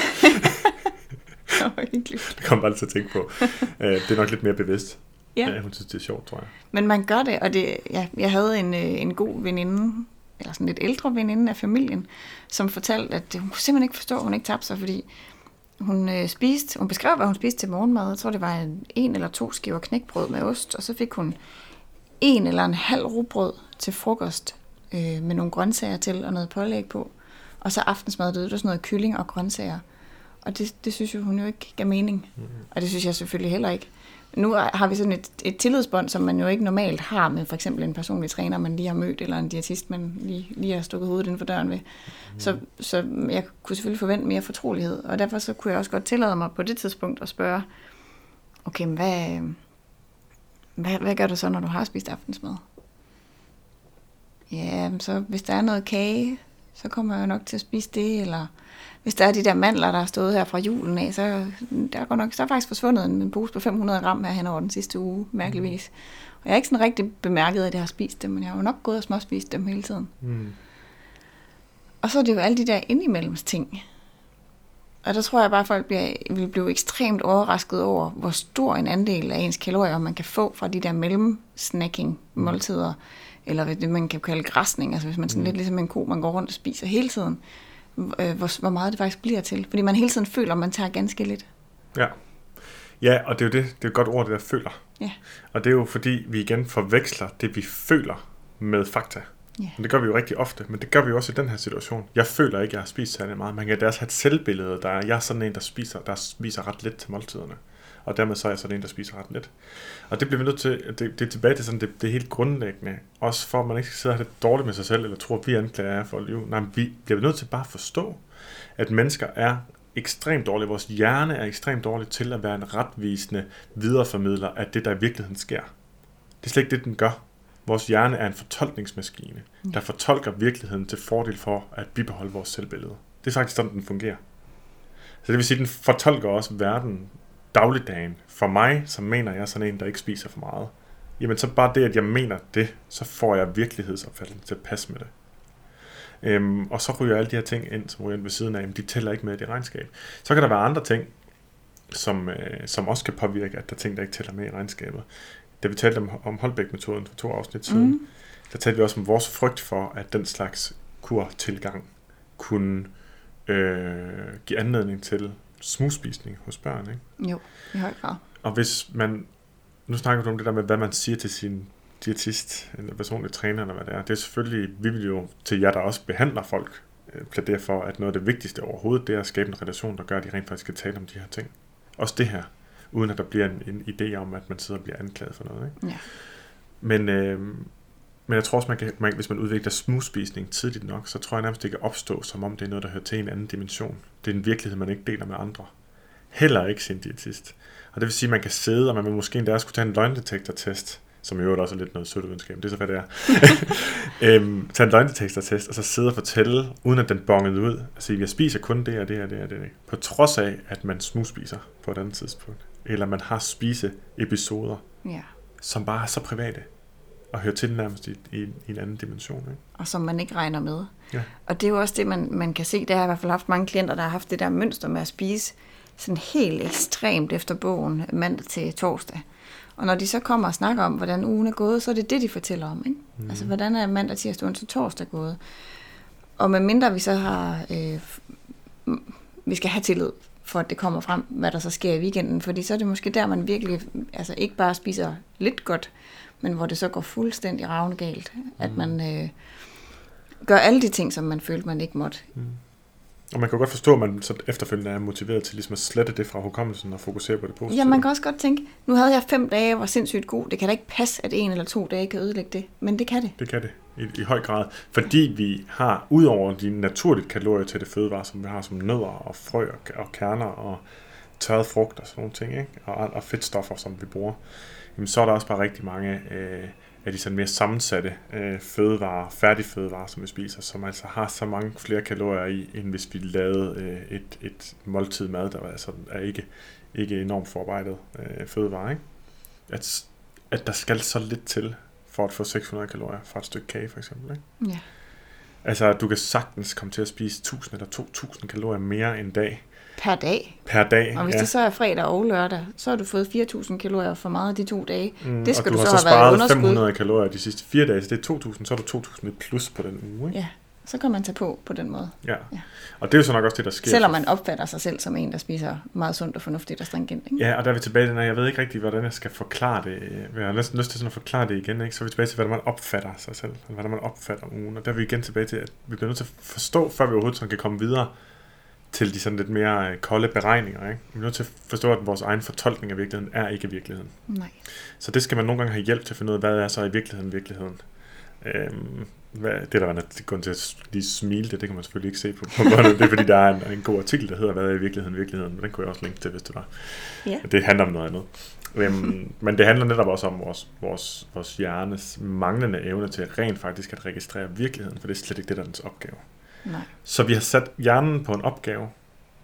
Det kommer altid til at tænke på. *laughs* Øh, det er nok lidt mere bevidst. Ja. Ja, hun synes, det er sjovt, tror jeg. Men man gør det, og det, ja, jeg havde en, øh, en god veninde, eller sådan lidt ældre veninde af familien, som fortalte, at hun kunne simpelthen ikke forstå, at hun ikke tabte sig, fordi hun øh, spiste, hun beskrev, hvad hun spiste til morgenmad. Jeg tror, det var en, en eller to skiver knækbrød med ost, og så fik hun en eller en halv rugbrød til frokost øh, med nogle grøntsager til og noget pålæg på. Og så aftensmad, det var sådan noget kylling og grøntsager. Og det, det synes jo, hun jo ikke gav mening. Mm. Og det synes jeg selvfølgelig heller ikke. Nu har vi sådan et, et tillidsbånd, som man jo ikke normalt har med for eksempel en personlig træner, man lige har mødt, eller en diætist, man lige, lige har stukket hovedet inden for døren ved. Mm. Så, så jeg kunne selvfølgelig forvente mere fortrolighed, og derfor så kunne jeg også godt tillade mig på det tidspunkt at spørge, okay, men hvad, hvad, hvad gør du så, når du har spist aftensmad? Ja, så hvis der er noget kage, så kommer jeg jo nok til at spise det, eller hvis der er de der mandler, der er stået her fra julen af, så der går nok, så er faktisk forsvundet en, pose på 500 gram her hen over den sidste uge, mærkeligvis. Og jeg har ikke sådan rigtig bemærket, at jeg har spist dem, men jeg har jo nok gået og småspist dem hele tiden. Mm. Og så er det jo alle de der indimellem ting. Og der tror jeg bare, at folk bliver, vil blive ekstremt overrasket over, hvor stor en andel af ens kalorier, man kan få fra de der mellemsnacking-måltider, eller hvad det man kan kalde græsning, altså hvis man sådan Mm. lidt ligesom en ko, man går rundt og spiser hele tiden, hvor, hvor meget det faktisk bliver til. Fordi man hele tiden føler, at man tager ganske lidt. Ja. Ja, og det er jo det, det er et godt ord, det der føler. Ja. Og det er jo fordi, vi igen forveksler det, vi føler med fakta. Ja. Og det gør vi jo rigtig ofte, men det gør vi jo også i den her situation. Jeg føler ikke, at jeg har spist særlig meget. Man kan da også have et selvbillede, der er, jeg er sådan en, der spiser, der spiser ret lidt til måltiderne. Og dermed så er jeg sådan en, der spiser ret lidt. Og det bliver vi nødt til, det, det er tilbage til sådan det, det helt grundlæggende. Også for, at man ikke skal sidde og have det dårligt med sig selv, eller tro, at vi anklager jer for at lyve. Nej, vi bliver nødt til bare at forstå, at mennesker er ekstremt dårlige. Vores hjerne er ekstremt dårlig til at være en retvisende videreformidler af det, der i virkeligheden sker. Det er slet ikke det, den gør. Vores hjerne er en fortolkningsmaskine, der fortolker virkeligheden til fordel for at bibeholde vores selvbillede. Det er faktisk sådan, den fungerer. Så det vil sige, at den fortolker også verden dagligdagen. For mig, som mener jeg er sådan en, der ikke spiser for meget, jamen så bare det, at jeg mener det, så får jeg virkelighedsopfattelsen til at passe med det. Øhm, og så ryger alle de her ting ind, som ryger ind ved siden af, jamen, de tæller ikke med i det regnskab. Så kan der være andre ting, som, øh, som også kan påvirke, at der er ting, der ikke tæller med i regnskabet. Da vi talte om, om Holbæk-metoden for to afsnit siden, Mm. der talte vi også om vores frygt for, at den slags kurtilgang kunne øh, give anledning til smugspisning hos børn. Ikke? Jo, i høj grad. Og hvis man, nu snakker du om det der med, hvad man siger til sin diætist, eller personlig træner, eller hvad det er. Det er selvfølgelig, vi vil jo til jer, der også behandler folk, øh, plædere for, at noget af det vigtigste overhovedet, det er at skabe en relation, der gør, at de rent faktisk kan tale om de her ting. Også det her, uden at der bliver en, en idé om, at man sidder og bliver anklaget for noget. Ikke? Ja. Men, øh, men jeg tror også, man kan, man, hvis man udvikler smugspisning tidligt nok, så tror jeg nærmest, det kan opstå, som om det er noget, der hører til en anden dimension. Det er en virkelighed, man ikke deler med andre. Heller ikke sin diætist. Og det vil sige, at man kan sidde, og man vil måske endda kunne tage en løgndetektortest, som i øvrigt også er lidt noget pseudovidenskab, det er så hvad det er. *laughs* øhm, tage en løgndetektortest, og så sidde og fortælle, uden at den bongede ud, at sige, jeg spiser kun det og det og det og det, på trods af, at man smugspiser på et andet tidspunkt. Eller man har spise episoder, ja. som bare er så private, og hører til nærmest i, i, i en anden dimension. Ikke? Og som man ikke regner med. Ja. Og det er jo også det, man, man kan se. Der har jeg i hvert fald haft mange klienter, der har haft det der mønster med at spise sådan helt ekstremt efter bogen mandag til torsdag. Og når de så kommer og snakker om, hvordan ugen er gået, så er det det, de fortæller om. Ikke? Mm. Altså, hvordan er mandag, tirsdag, onsdag, torsdag gået? Og medmindre vi så har... Øh, vi skal have tillid for, at det kommer frem, hvad der så sker i weekenden. Fordi så er det måske der, man virkelig altså ikke bare spiser lidt godt, men hvor det så går fuldstændig ravne galt. Mm. At man øh, gør alle de ting, som man følte, man ikke måtte. Mm. Og man kan godt forstå, at man så efterfølgende er motiveret til ligesom at slette det fra hukommelsen og fokusere på det positive. Ja, man kan også godt tænke, nu havde jeg fem dage, var sindssygt god. Det kan da ikke passe, at en eller to dage kan ødelægge det. Men det kan det. Det kan det i, i høj grad. Fordi vi har, udover de naturligt kalorier til det fødevarer, som vi har som nødder og frø og, og kerner og tørret frugt og sådan nogle ting, ikke? Og, og fedtstoffer, som vi bruger, jamen, så er der også bare rigtig mange øh, af de sådan mere sammensatte øh, fødevarer, færdige fødevarer, som vi spiser, som altså har så mange flere kalorier i, end hvis vi lavede øh, et, et måltid mad, der altså er ikke, ikke enormt forarbejdet øh, fødevarer. Ikke? At, at der skal så lidt til, for at få 600 kalorier fra et stykke kage, for eksempel. Ikke? Ja. Altså, du kan sagtens komme til at spise 1000 eller 2000 kalorier mere en dag. Per dag. Per dag, Og hvis ja. det så er fredag og lørdag, så har du fået 4.000 kalorier for meget de to dage. Mm, det skal og du, du, så har så have været underskud. 500 kalorier de sidste fire dage, så det er 2000, så er du 2000 et plus på den uge. Ikke? Ja, så kan man tage på på den måde. Ja. Ja. Og det er jo så nok også det, der sker. Selvom man opfatter sig selv som en, der spiser meget sundt og fornuftigt og stringent. Ikke? Ja, og der er vi tilbage til, jeg ved ikke rigtig, hvordan jeg skal forklare det. Jeg har næsten lyst til sådan at forklare det igen, ikke? så er vi tilbage til, hvordan man opfatter sig selv, hvordan man opfatter ugen. Og der er vi igen tilbage til, at vi bliver nødt til at forstå, før vi overhovedet kan komme videre til de sådan lidt mere øh, kolde beregninger. Ikke? Vi er nødt til at forstå, at vores egen fortolkning af virkeligheden er ikke virkeligheden. Nej. Så det skal man nogle gange have hjælp til at finde ud af, hvad er så i virkeligheden virkeligheden. Øhm, hvad, det der var grund til at lige smile det, det kan man selvfølgelig ikke se på, på båndet. Det er fordi, der er en, en god artikel, der hedder, hvad er i virkeligheden virkeligheden. Men den kunne jeg også linke til, hvis det var. Ja. Det handler om noget andet. Øhm, men det handler netop også om vores, vores, vores hjernes manglende evne til rent faktisk at registrere virkeligheden, for det er slet ikke det, der er dens opgave. Nej. Så vi har sat hjernen på en opgave.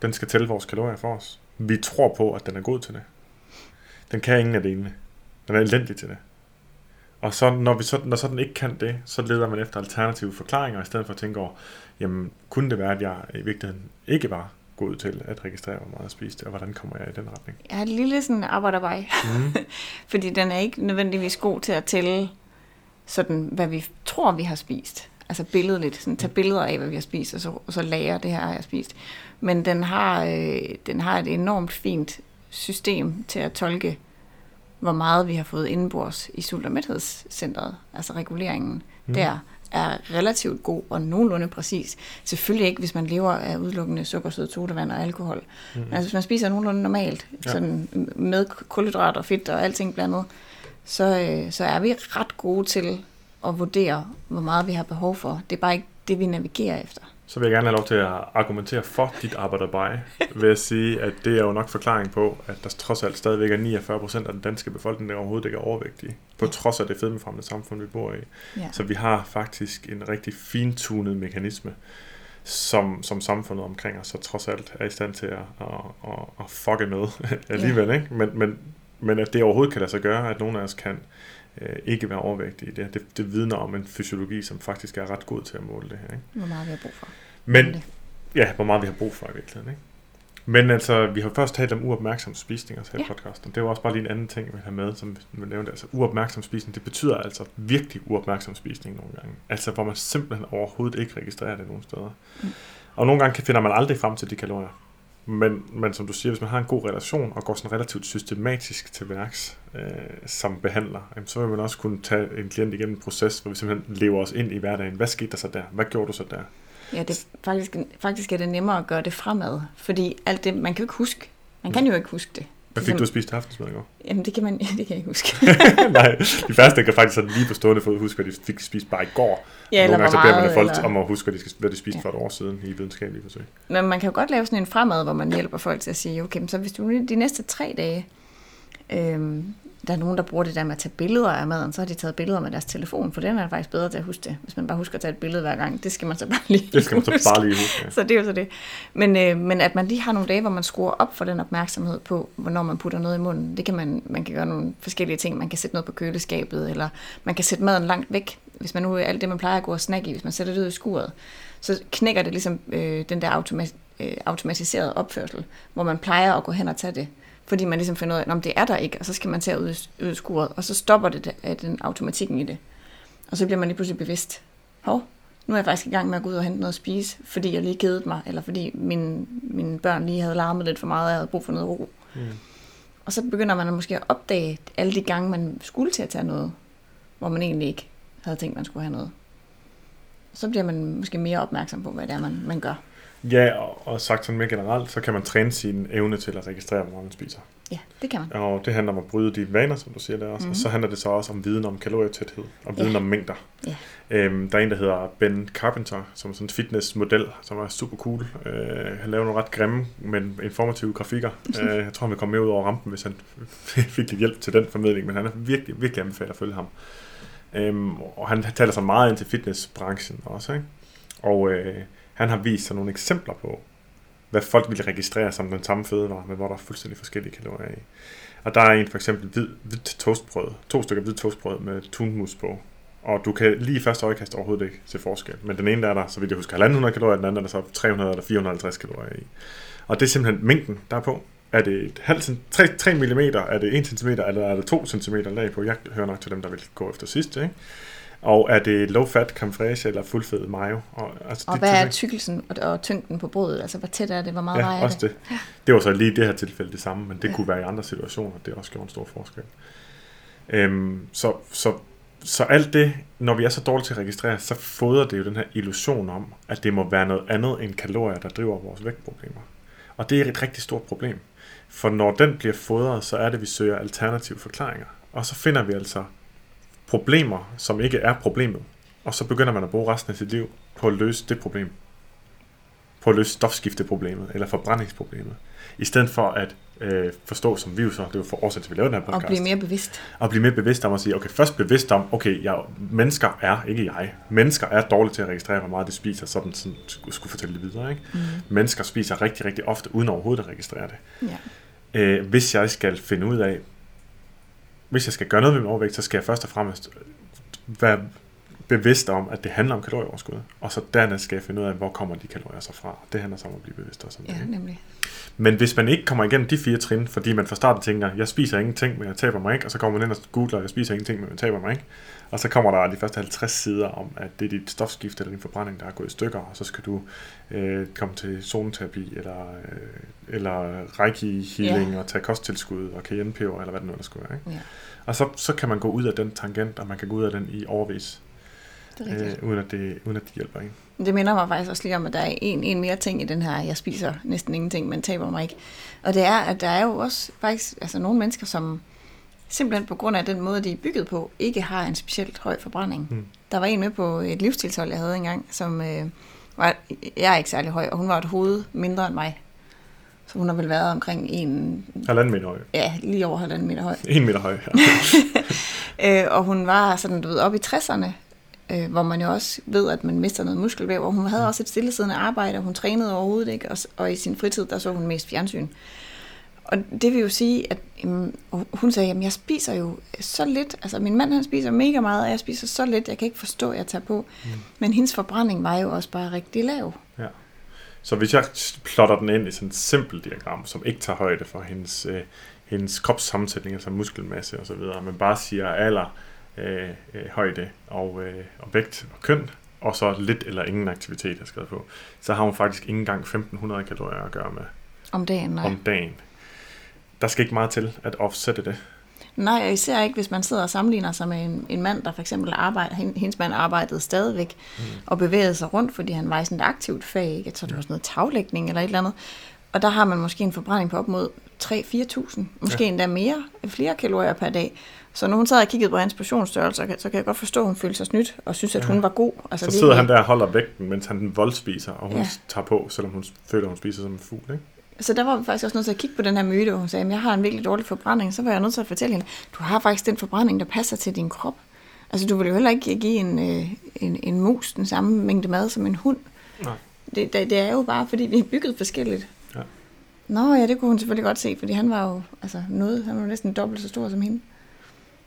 Den skal tælle vores kalorier for os. Vi tror på, at den er god til det. Den kan ingen af delene. Den er elendig til det. Og så, når, vi så, når så den ikke kan det, så leder man efter alternative forklaringer, i stedet for at tænke over, jamen, kunne det være, at jeg i virkeligheden ikke var god til at registrere, hvor meget jeg spiste, og hvordan kommer jeg i den retning? Jeg har et lille sådan arbejderbej. Mm. *laughs* Fordi den er ikke nødvendigvis god til at tælle, sådan, hvad vi tror, vi har spist. Altså billedligt. Sådan, tage billeder af, hvad vi har spist, og så, og så lære, det her har jeg spist. Men den har, øh, den har et enormt fint system til at tolke, hvor meget vi har fået indenbords i sult- og mæthedscentret. Altså reguleringen mm. der er relativt god og nogenlunde præcis. Selvfølgelig ikke, hvis man lever af udelukkende sukker, sød, sodavand og alkohol. Mm. Men altså, hvis man spiser nogenlunde normalt, Ja. sådan med kulhydrat og fedt og alting blandet, så, øh, så er vi ret gode til at vurdere, hvor meget vi har behov for. Det er bare ikke det, vi navigerer efter. Så vil jeg gerne have lov til at argumentere for dit arbejderbej, ved at sige, at det er jo nok forklaring på, at der trods alt stadigvæk er 49 procent af den danske befolkning, der overhovedet ikke er overvægtige, på trods af det fedmefremmende samfund, vi bor i. Ja. Så vi har faktisk en rigtig fintunet mekanisme, som, som samfundet omkring os så trods alt er i stand til at, at, at, at fucke med *laughs* alligevel. Ikke? Men, men, men at det overhovedet kan lade sig gøre, at nogen af os kan øh, ikke være overvægtige, det, det, det vidner om en fysiologi, som faktisk er ret god til at måle det her. Ikke? Hvor meget vi har brug for. Men ja, hvor meget vi har brug for i virkeligheden. Ikke? Men altså, vi har først talt om uopmærksom spisning også her i Ja. podcasten. Det var også bare lige en anden ting, jeg vil have med, som vi nævnte. Altså, uopmærksom spisning, det betyder altså virkelig uopmærksom spisning nogle gange. Altså, hvor man simpelthen overhovedet ikke registrerer det nogen steder. Mm. Og nogle gange kan- finder man aldrig frem til de kalorier. Men, men som du siger, hvis man har en god relation og går sådan relativt systematisk til værks øh, som behandler, jamen, så vil man også kunne tage en klient igennem en proces, hvor vi simpelthen lever os ind i hverdagen. Hvad skete der så der? Hvad gjorde du så der? Ja, det, faktisk, faktisk er det nemmere at gøre det fremad, fordi alt det, man kan jo ikke huske. Man kan jo ikke huske det. Hvad fik du at spise til aftensmad i går? Jamen, det kan, man, *laughs* det kan jeg ikke huske. *laughs* Nej, de færreste kan faktisk sådan lige på stående fod huske, hvad de fik spist bare i går. Ja, Nogle gange så beder man folk eller- om at huske, hvad de, skal, hvad de spiste Ja. for et år siden i videnskabelige forsøg. Men man kan jo godt lave sådan en fremad, hvor man hjælper folk til at sige, okay, men så hvis du nu de næste tre dage, øhm, der er nogen, der bruger det der med at tage billeder af maden, så har de taget billeder med deres telefon, for den er faktisk bedre til at huske det. Hvis man bare husker at tage et billede hver gang, det skal man så bare lige Det skal man så huske. bare lige huske. Ja. Så det er jo så det. Men, øh, men at man lige har nogle dage, hvor man skruer op for den opmærksomhed på, hvornår man putter noget i munden. Det kan man, man kan gøre nogle forskellige ting. Man kan sætte noget på køleskabet, eller man kan sætte maden langt væk. Hvis man nu er alt det, man plejer at gå og snakke i, hvis man sætter det ud i skuret, så knækker det ligesom øh, den der automa- øh, automatiserede opførsel, hvor man plejer at gå hen og tage det. Fordi man ligesom finder ud af, at det er der ikke, og så skal man tage ud ud skuret, og så stopper det af den automatikken i det. Og så bliver man lige pludselig bevidst. Hov, nu er jeg faktisk i gang med at gå ud og hente noget at spise, fordi jeg lige kedede mig, eller fordi mine, mine børn lige havde larmet lidt for meget, og jeg havde brug for noget ro. Mm. Og så begynder man måske at opdage alle de gange, man skulle til at tage noget, hvor man egentlig ikke havde tænkt, man skulle have noget. Så bliver man måske mere opmærksom på, hvad det er, man, man gør. Ja, og, og sagt sådan mere generelt, så kan man træne sin evne til at registrere, hvor meget man spiser. Ja, det kan man. Og det handler om at bryde de vaner, som du siger der også. Mm. Og så handler det så også om viden om kalorietæthed, og viden Ja. om mængder. Ja. Øhm, der er en, der hedder Ben Carpenter, som er sådan en fitnessmodel, som er super cool. Øh, han laver nogle ret grimme, men informative grafikker. *laughs* øh, jeg tror, han vil komme med ud over rampen, hvis han *laughs* fik lidt hjælp til den formidling, men han er virkelig, virkelig anbefalet at følge ham. Øhm, og han taler så meget ind til fitnessbranchen også, ikke? Og øh, han har vist sig nogle eksempler på, hvad folk vil registrere som den samme fødevare, men hvor der er fuldstændig forskellige kalorier i. Og der er en for eksempel hvid, hvidt toastbrød, to stykker hvidt toastbrød med tunmus på. Og du kan lige i første øjekast overhovedet ikke se forskel. Men den ene der er der, så vidt jeg husker, 1.500 kalorier, den anden er der så 300 eller 450 kalorier i. Og det er simpelthen mængden, der er på. Er det et halv, 3, 3 mm, er det 1 cm, eller er det 2 cm lag på? Jeg hører nok til dem, der vil gå efter sidste, ikke? Og er det low fat creme fraiche eller fuldfed mayo? Og, altså, Og de- hvad de- er tykkelsen og, og tyngden på brødet? Altså, hvor tæt er det? Hvor meget vejer Ja, også det? det. Det var så lige i det her tilfælde det samme, men det Ja. ja. kunne være i andre situationer, det også gjorde en stor forskel. Øhm, så, så, så alt det, når vi er så dårlige til at registrere, så fodrer det jo den her illusion om, at det må være noget andet end kalorier, der driver vores vægtproblemer. Og det er et rigtig stort problem. For når den bliver fodret, så er det, vi søger alternative forklaringer. Og så finder vi altså problemer, som ikke er problemet. Og så begynder man at bruge resten af sit liv på at løse det problem på at løse stofskifteproblemet eller forbrændingsproblemet. I stedet for at øh, forstå, som vi jo så, det er jo for årsagen til, at vi lavede den her Og podcast, blive mere bevidst. og blive mere bevidst om at sige, okay, først bevidst om, okay, jeg, mennesker er, ikke jeg, mennesker er dårlige til at registrere, hvor meget de spiser, sådan, sådan skulle, skulle fortælle det videre, ikke? Mm. Mennesker spiser rigtig, rigtig ofte, uden overhovedet at registrere det. Ja. Øh, hvis jeg skal finde ud af, hvis jeg skal gøre noget ved min overvægt, så skal jeg først og fremmest være bevidst om, at det handler om kalorieoverskud. Og så dernæst skal jeg finde ud af, hvor kommer de kalorier så fra. Det handler så om at blive bevidst også om det. ja, ikke? nemlig. Men hvis man ikke kommer igennem de fire trin, fordi man fra starten tænker, jeg spiser ingenting, men jeg taber mig ikke, og så kommer man ind og googler, jeg spiser ingenting, men jeg taber mig ikke, og så kommer der de første 50 sider om, at det er dit stofskift eller din forbrænding, der er gået i stykker, og så skal du øh, komme til zoneterapi, eller, øh, eller reiki healing, Ja. og tage kosttilskud, og cayennepeber, eller hvad det nu ellers skulle være. Ikke? Ja. Og så, så kan man gå ud af den tangent, og man kan gå ud af den i overvis, er øh, uden, at det, uden at det hjælper en. Det minder mig faktisk også lige om, at der er en, en mere ting i den her, jeg spiser næsten ingenting, men taber mig ikke. Og det er, at der er jo også faktisk altså nogle mennesker, som simpelthen på grund af den måde, de er bygget på, ikke har en specielt høj forbrænding. Mm. Der var en med på et livsstilshold, jeg havde engang, som øh, var, jeg er ikke særlig høj, og hun var et hoved mindre end mig. Så hun har vel været omkring en, Halvanden meter høj. ja, lige over halvanden meter høj. En meter høj. Ja. *laughs* Øh, og hun var sådan, du ved, oppe i 60'erne, øh, hvor man jo også ved, at man mister noget muskelvæv, og hun havde også et stillesiddende arbejde, og hun trænede overhovedet ikke, og, og i sin fritid, der så hun mest fjernsyn. Og det vil jo sige, at jamen, hun sagde, at jeg spiser jo så lidt, altså min mand han spiser mega meget, og jeg spiser så lidt, jeg kan ikke forstå, at jeg tager på. Mm. Men hendes forbrænding var jo også bare rigtig lav. Ja. Så hvis jeg plotter den ind i sådan et simpelt diagram, som ikke tager højde for hendes, øh, hendes kropssammensætning, altså muskelmasse og så videre, men bare siger alder, øh, øh, højde og, øh, og vægt og køn, og så lidt eller ingen aktivitet, jeg skrevet på, så har hun faktisk ikke engang 1500 kalorier at gøre med. Om dagen, nej. om dagen. Der skal ikke meget til at offsette det. Nej, og især ikke, hvis man sidder og sammenligner sig med en, en mand, der for eksempel arbejder, hen- hendes mand arbejdede stadigvæk mm. og bevægede sig rundt, fordi han var i sådan et aktivt fag, ikke? Jeg tror, det var sådan noget taglægning eller et eller andet. Og der har man måske en forbrænding på op mod 3-4.000, måske ja. endda mere, flere kalorier per dag. Så når hun sad og kiggede på hans portionsstørrelse, så kan, jeg godt forstå, at hun følte sig snydt, og synes, at Ja. hun var god. Altså, Så sidder han der og holder vægten, mens han den voldspiser, og hun. Ja. tager på, selvom hun føler, at hun spiser som en fugl. Ikke? Så der var vi faktisk også nødt til at kigge på den her myte, hvor hun sagde, at jeg har en virkelig dårlig forbrænding. Så var jeg nødt til at fortælle hende, du har faktisk den forbrænding, der passer til din krop. Altså du vil jo heller ikke give en, øh, en, en mus den samme mængde mad som en hund. Nej. Det, det, det er jo bare, fordi vi er bygget forskelligt. Ja. Nå ja, det kunne hun selvfølgelig godt se, fordi han var jo altså, noget, han var næsten dobbelt så stor som hende.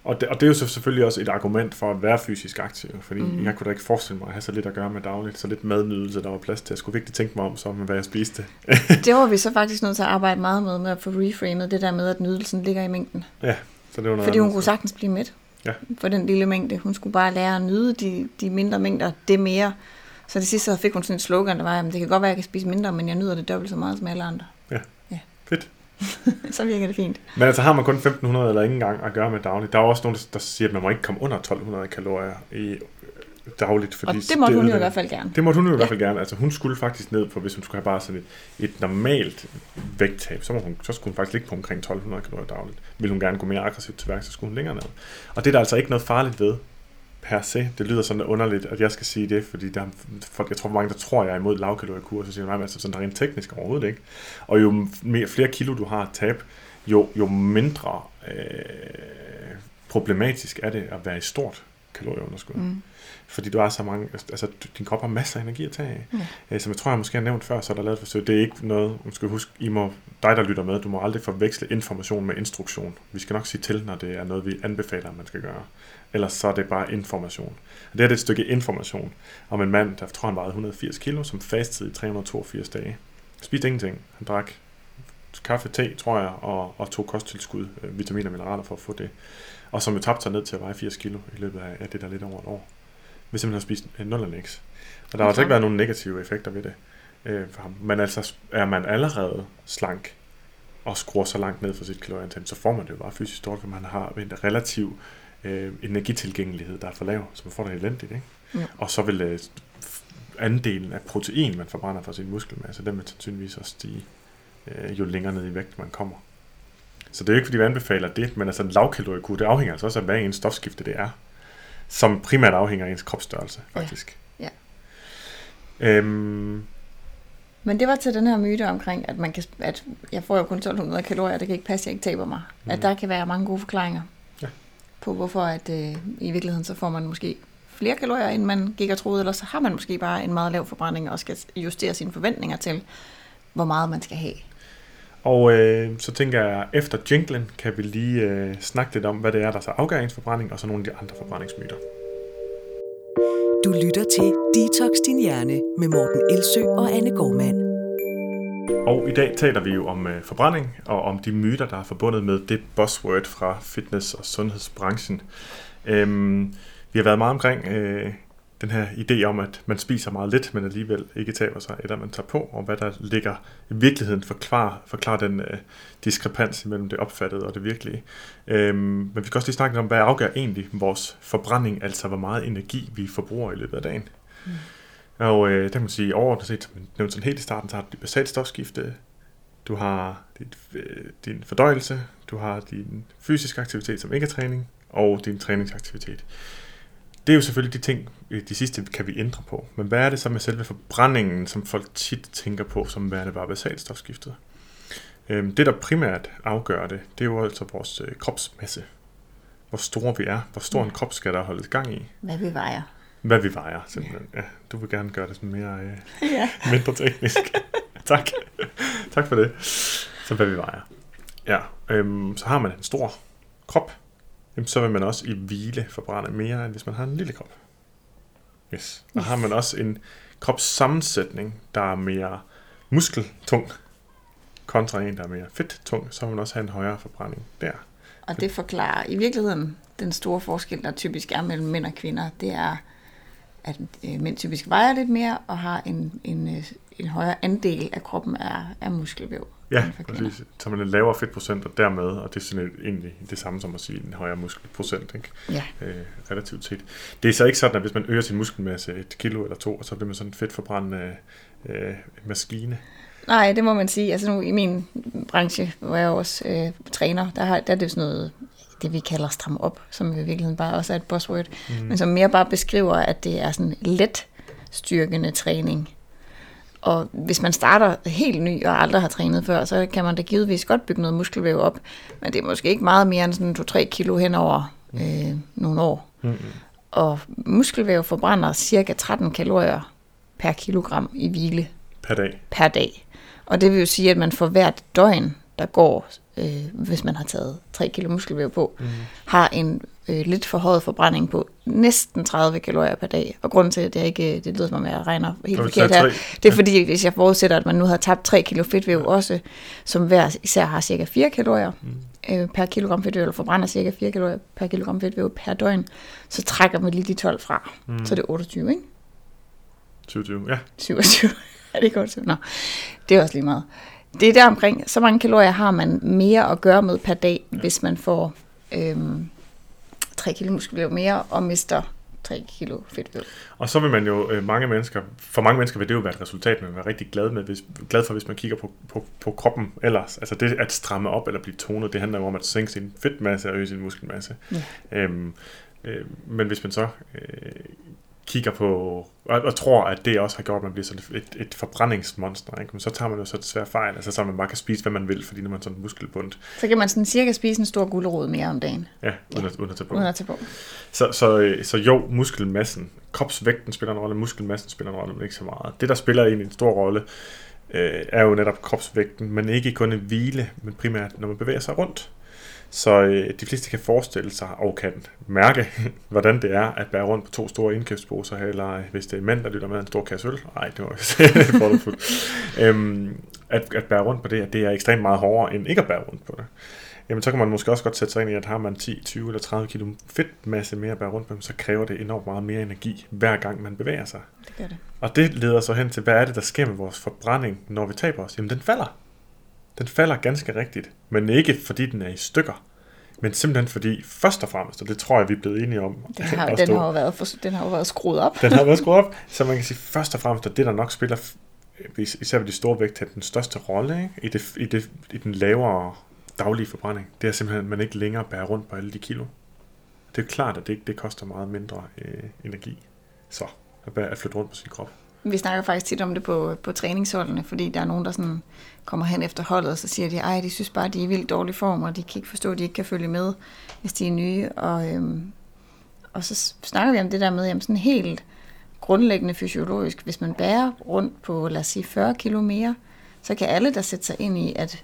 Og det, og det er jo så selvfølgelig også et argument for at være fysisk aktiv, fordi mm. jeg kunne da ikke forestille mig at have så lidt at gøre med dagligt, så lidt madnydelse, der var plads til. Jeg skulle virkelig tænke mig om, så med hvad jeg spiste. *laughs* Det var vi så faktisk nødt til at arbejde meget med, med at få reframet det der med, at nydelsen ligger i mængden. Ja, så det var noget Fordi hun kunne sagtens blive mæt Ja. for den lille mængde. Hun skulle bare lære at nyde de, de mindre mængder, det mere. Så det sidste så fik hun sådan et slogan, der var, at det kan godt være, at jeg kan spise mindre, men jeg nyder det dobbelt så meget som alle andre. Fedt. *laughs* så virker det fint. Men altså har man kun 1500 eller ikke engang at gøre med dagligt. Der er også nogen, der siger, at man må ikke komme under 1200 kalorier i øh, dagligt. Fordi Og det måtte hun jo i hvert fald gerne. Det måtte hun jo i hvert fald gerne. Altså hun skulle faktisk ned på, hvis hun skulle have bare sådan et, et normalt vægttab, så, må hun, så skulle hun faktisk ligge på omkring 1200 kalorier dagligt. Vil hun gerne gå mere aggressivt til værk, så skulle hun længere ned. Og det er der altså ikke noget farligt ved per se. Det lyder sådan underligt, at jeg skal sige det, fordi der er folk, jeg tror mange, der tror, jeg er imod lavkaloriekur, så siger jeg, altså sådan rent teknisk overhovedet ikke. Og jo mere, flere kilo du har at tabe, jo, jo mindre øh, problematisk er det at være i stort kalorieunderskud. Mm. Fordi du har så mange, altså din krop har masser af energi at tage af. Ja. Ja. Som jeg tror, jeg måske har nævnt før, så er der lavet et forsøg. Det er ikke noget, du skal huske, I må, dig der lytter med, du må aldrig forveksle information med instruktion. Vi skal nok sige til, når det er noget, vi anbefaler, at man skal gøre eller så er det bare information. Og det her det er et stykke information om en mand, der tror han vejede 180 kilo, som fastede i 382 dage. Spiste ingenting. Han drak kaffe, te, tror jeg, og, og tog kosttilskud, øh, vitaminer og mineraler for at få det. Og som jo tabte sig ned til at veje 80 kilo i løbet af, af det der lidt over et år. Hvis simpelthen har spist øh, 0 eller niks. Og der har altså ikke været nogen negative effekter ved det øh, for ham. Men altså, er man allerede slank og skruer så langt ned for sit kalorieindtag, så får man det jo bare fysisk dårligt, for man har en relativ øh, energitilgængelighed, der er for lav, så man får det elendigt. Ikke? Ja. Og så vil øh, andelen af protein, man forbrænder fra sin muskelmasse, den vil sandsynligvis også stige, øh, jo længere ned i vægt man kommer. Så det er jo ikke, fordi vi anbefaler det, men altså en lavkaloriekur, det afhænger altså også af, hvad ens stofskifte det er, som primært afhænger af ens kropsstørrelse, Ja. faktisk. Ja. Øhm, Men det var til den her myte omkring, at, man kan, at jeg får jo kun 1200 kalorier, det kan ikke passe, jeg ikke taber mig. Mm. At der kan være mange gode forklaringer Ja. På, hvorfor at, øh, i virkeligheden så får man måske flere kalorier, end man gik og troede, eller så har man måske bare en meget lav forbrænding og skal justere sine forventninger til, hvor meget man skal have. Og øh, så tænker jeg, efter jinglen kan vi lige øh, snakke lidt om, hvad det er, der så afgør ens forbrænding, og så nogle af de andre forbrændingsmyter. Du lytter til Detox Din Hjerne med Morten Elsø og Anne Gormand. Og i dag taler vi jo om øh, forbrænding, og om de myter, der er forbundet med det buzzword fra fitness- og sundhedsbranchen. Øhm, vi har været meget omkring øh, den her idé om, at man spiser meget lidt, men alligevel ikke taber sig, eller man tager på, og hvad der ligger i virkeligheden forklarer, forklarer den øh, diskrepans mellem det opfattede og det virkelige. Øhm, men vi skal også lige snakke om, hvad afgør egentlig vores forbrænding, altså hvor meget energi vi forbruger i løbet af dagen. Mm. Og øh, der kan man sige, overordnet set, som jeg sådan helt i starten, så har du dit basalt stofskifte, du har dit, øh, din fordøjelse, du har din fysiske aktivitet, som ikke er træning, og din træningsaktivitet. Det er jo selvfølgelig de ting, øh, de sidste kan vi ændre på. Men hvad er det så med selve forbrændingen, som folk tit tænker på, som værende bare basalt stofskiftet? Øhm, det, der primært afgør det, det er jo altså vores øh, kropsmasse. Hvor store vi er, hvor stor en krop skal der holdes gang i. Hvad vi vejer. Hvad vi vejer, simpelthen. Ja, du vil gerne gøre det sådan mere øh, Ja. mindre teknisk. *laughs* tak. tak for det. Så hvad vi vejer. Ja, øhm, så har man en stor krop, jamen, så vil man også i hvile forbrænde mere, end hvis man har en lille krop. Yes. Og har man også en kropssammensætning, der er mere muskeltung, kontra en, der er mere fedttung, så vil man også have en højere forbrænding der. Og det forklarer i virkeligheden den store forskel, der typisk er mellem mænd og kvinder. Det er, at øh, mænd typisk vejer lidt mere og har en, en, øh, en højere andel af kroppen er, er muskelvæv. Ja, præcis. Så man en lavere fedtprocent, og dermed, og det er sådan et, egentlig det samme som at sige en højere muskelprocent, ikke? Ja. Øh, relativt set. Det er så ikke sådan, at hvis man øger sin muskelmasse et kilo eller to, så bliver man sådan en fedtforbrændende øh, maskine. Nej, det må man sige. Altså nu i min branche, hvor jeg også øh, træner, der, har, der er det sådan noget, det vi kalder stram op, som i virkeligheden bare også er et buzzword, mm. men som mere bare beskriver, at det er sådan let styrkende træning. Og hvis man starter helt ny og aldrig har trænet før, så kan man da givetvis godt bygge noget muskelvæv op, men det er måske ikke meget mere end sådan 2-3 kilo hen over øh, nogle år. Mm-hmm. Og muskelvæv forbrænder cirka 13 kalorier per kilogram i hvile Per dag. per dag. Og det vil jo sige, at man for hvert døgn, der går, øh, hvis man har taget 3 kilo muskelvæv på, mm. har en øh, lidt forhøjet forbrænding på næsten 30 kalorier per dag. Og grunden til, at det ikke det lyder som om, jeg regner helt du forkert her, det er fordi, hvis jeg forudsætter, at man nu har tabt 3 kilo fedtvæv også, som hver især har cirka 4 kalorier mm. øh, per kilogram fedtvæv, eller forbrænder cirka 4 kalorier per kilogram fedtvæv per døgn, så trækker man lige de 12 fra. Mm. Så er det 28, ikke? 2020, ja. 27. *laughs* er det godt? Nå, det er også lige meget. Det er der omkring, så mange kalorier har man mere at gøre med per dag, hvis man får øhm, 3 kilo muskelvæv mere og mister 3 kilo fedtvæv. Og så vil man jo, øh, mange mennesker, for mange mennesker vil det jo være et resultat, man vil være rigtig glad, med, hvis, glad for, hvis man kigger på, på, på kroppen ellers. Altså det at stramme op eller blive tonet, det handler jo om at sænke sin fedtmasse og øge sin muskelmasse. Ja. Øhm, øh, men hvis man så øh, kigger på, og, og tror, at det også har gjort, at man bliver sådan et, et forbrændingsmonster, ikke? Men så tager man jo så et svært fejl, altså så man bare kan spise, hvad man vil, fordi når man er sådan muskelbundt, Så kan man sådan cirka spise en stor gulerod mere om dagen, ja, uden, At, uden at tage på. uden at tage på. Så, så, øh, så jo, muskelmassen, kropsvægten spiller en rolle, muskelmassen spiller en rolle, men ikke så meget. Det, der spiller egentlig en stor rolle, øh, er jo netop kropsvægten, men ikke kun i hvile, men primært, når man bevæger sig rundt. Så øh, de fleste kan forestille sig og kan mærke, *laughs* hvordan det er at bære rundt på to store indkøbsposer, eller øh, hvis det er mænd, der lytter med en stor kasse øl. Nej, det var *laughs* fordomsfuldt. øhm, at, at bære rundt på det, at det er ekstremt meget hårdere, end ikke at bære rundt på det. Jamen, så kan man måske også godt sætte sig ind i, at har man 10, 20 eller 30 kilo fedtmasse mere at bære rundt på, så kræver det enormt meget mere energi, hver gang man bevæger sig. Det gør det. Og det leder så hen til, hvad er det, der sker med vores forbrænding, når vi taber os? Jamen, den falder. Den falder ganske rigtigt, men ikke fordi den er i stykker, men simpelthen fordi, først og fremmest, og det tror jeg, vi er blevet enige om, Den har, den to, har, jo været, for, den har jo været skruet op. den har været skruet op, *laughs* så man kan sige, først og fremmest, at det, der nok spiller, is- især ved de store vægte, den største rolle ikke? I, det, i, det, i den lavere daglige forbrænding, det er simpelthen, at man ikke længere bærer rundt på alle de kilo. Det er jo klart, at det, det koster meget mindre øh, energi, så at, bære, at flytte rundt på sin krop. Vi snakker faktisk tit om det på, på træningsholdene, fordi der er nogen, der sådan kommer hen efter holdet, og så siger de, ej, de synes bare, de er i vildt dårlig form, og de kan ikke forstå, at de ikke kan følge med, hvis de er nye. Og, øhm, og så snakker vi om det der med, jamen sådan helt grundlæggende fysiologisk, hvis man bærer rundt på, lad os sige, 40 kilo mere, så kan alle der sætte sig ind i, at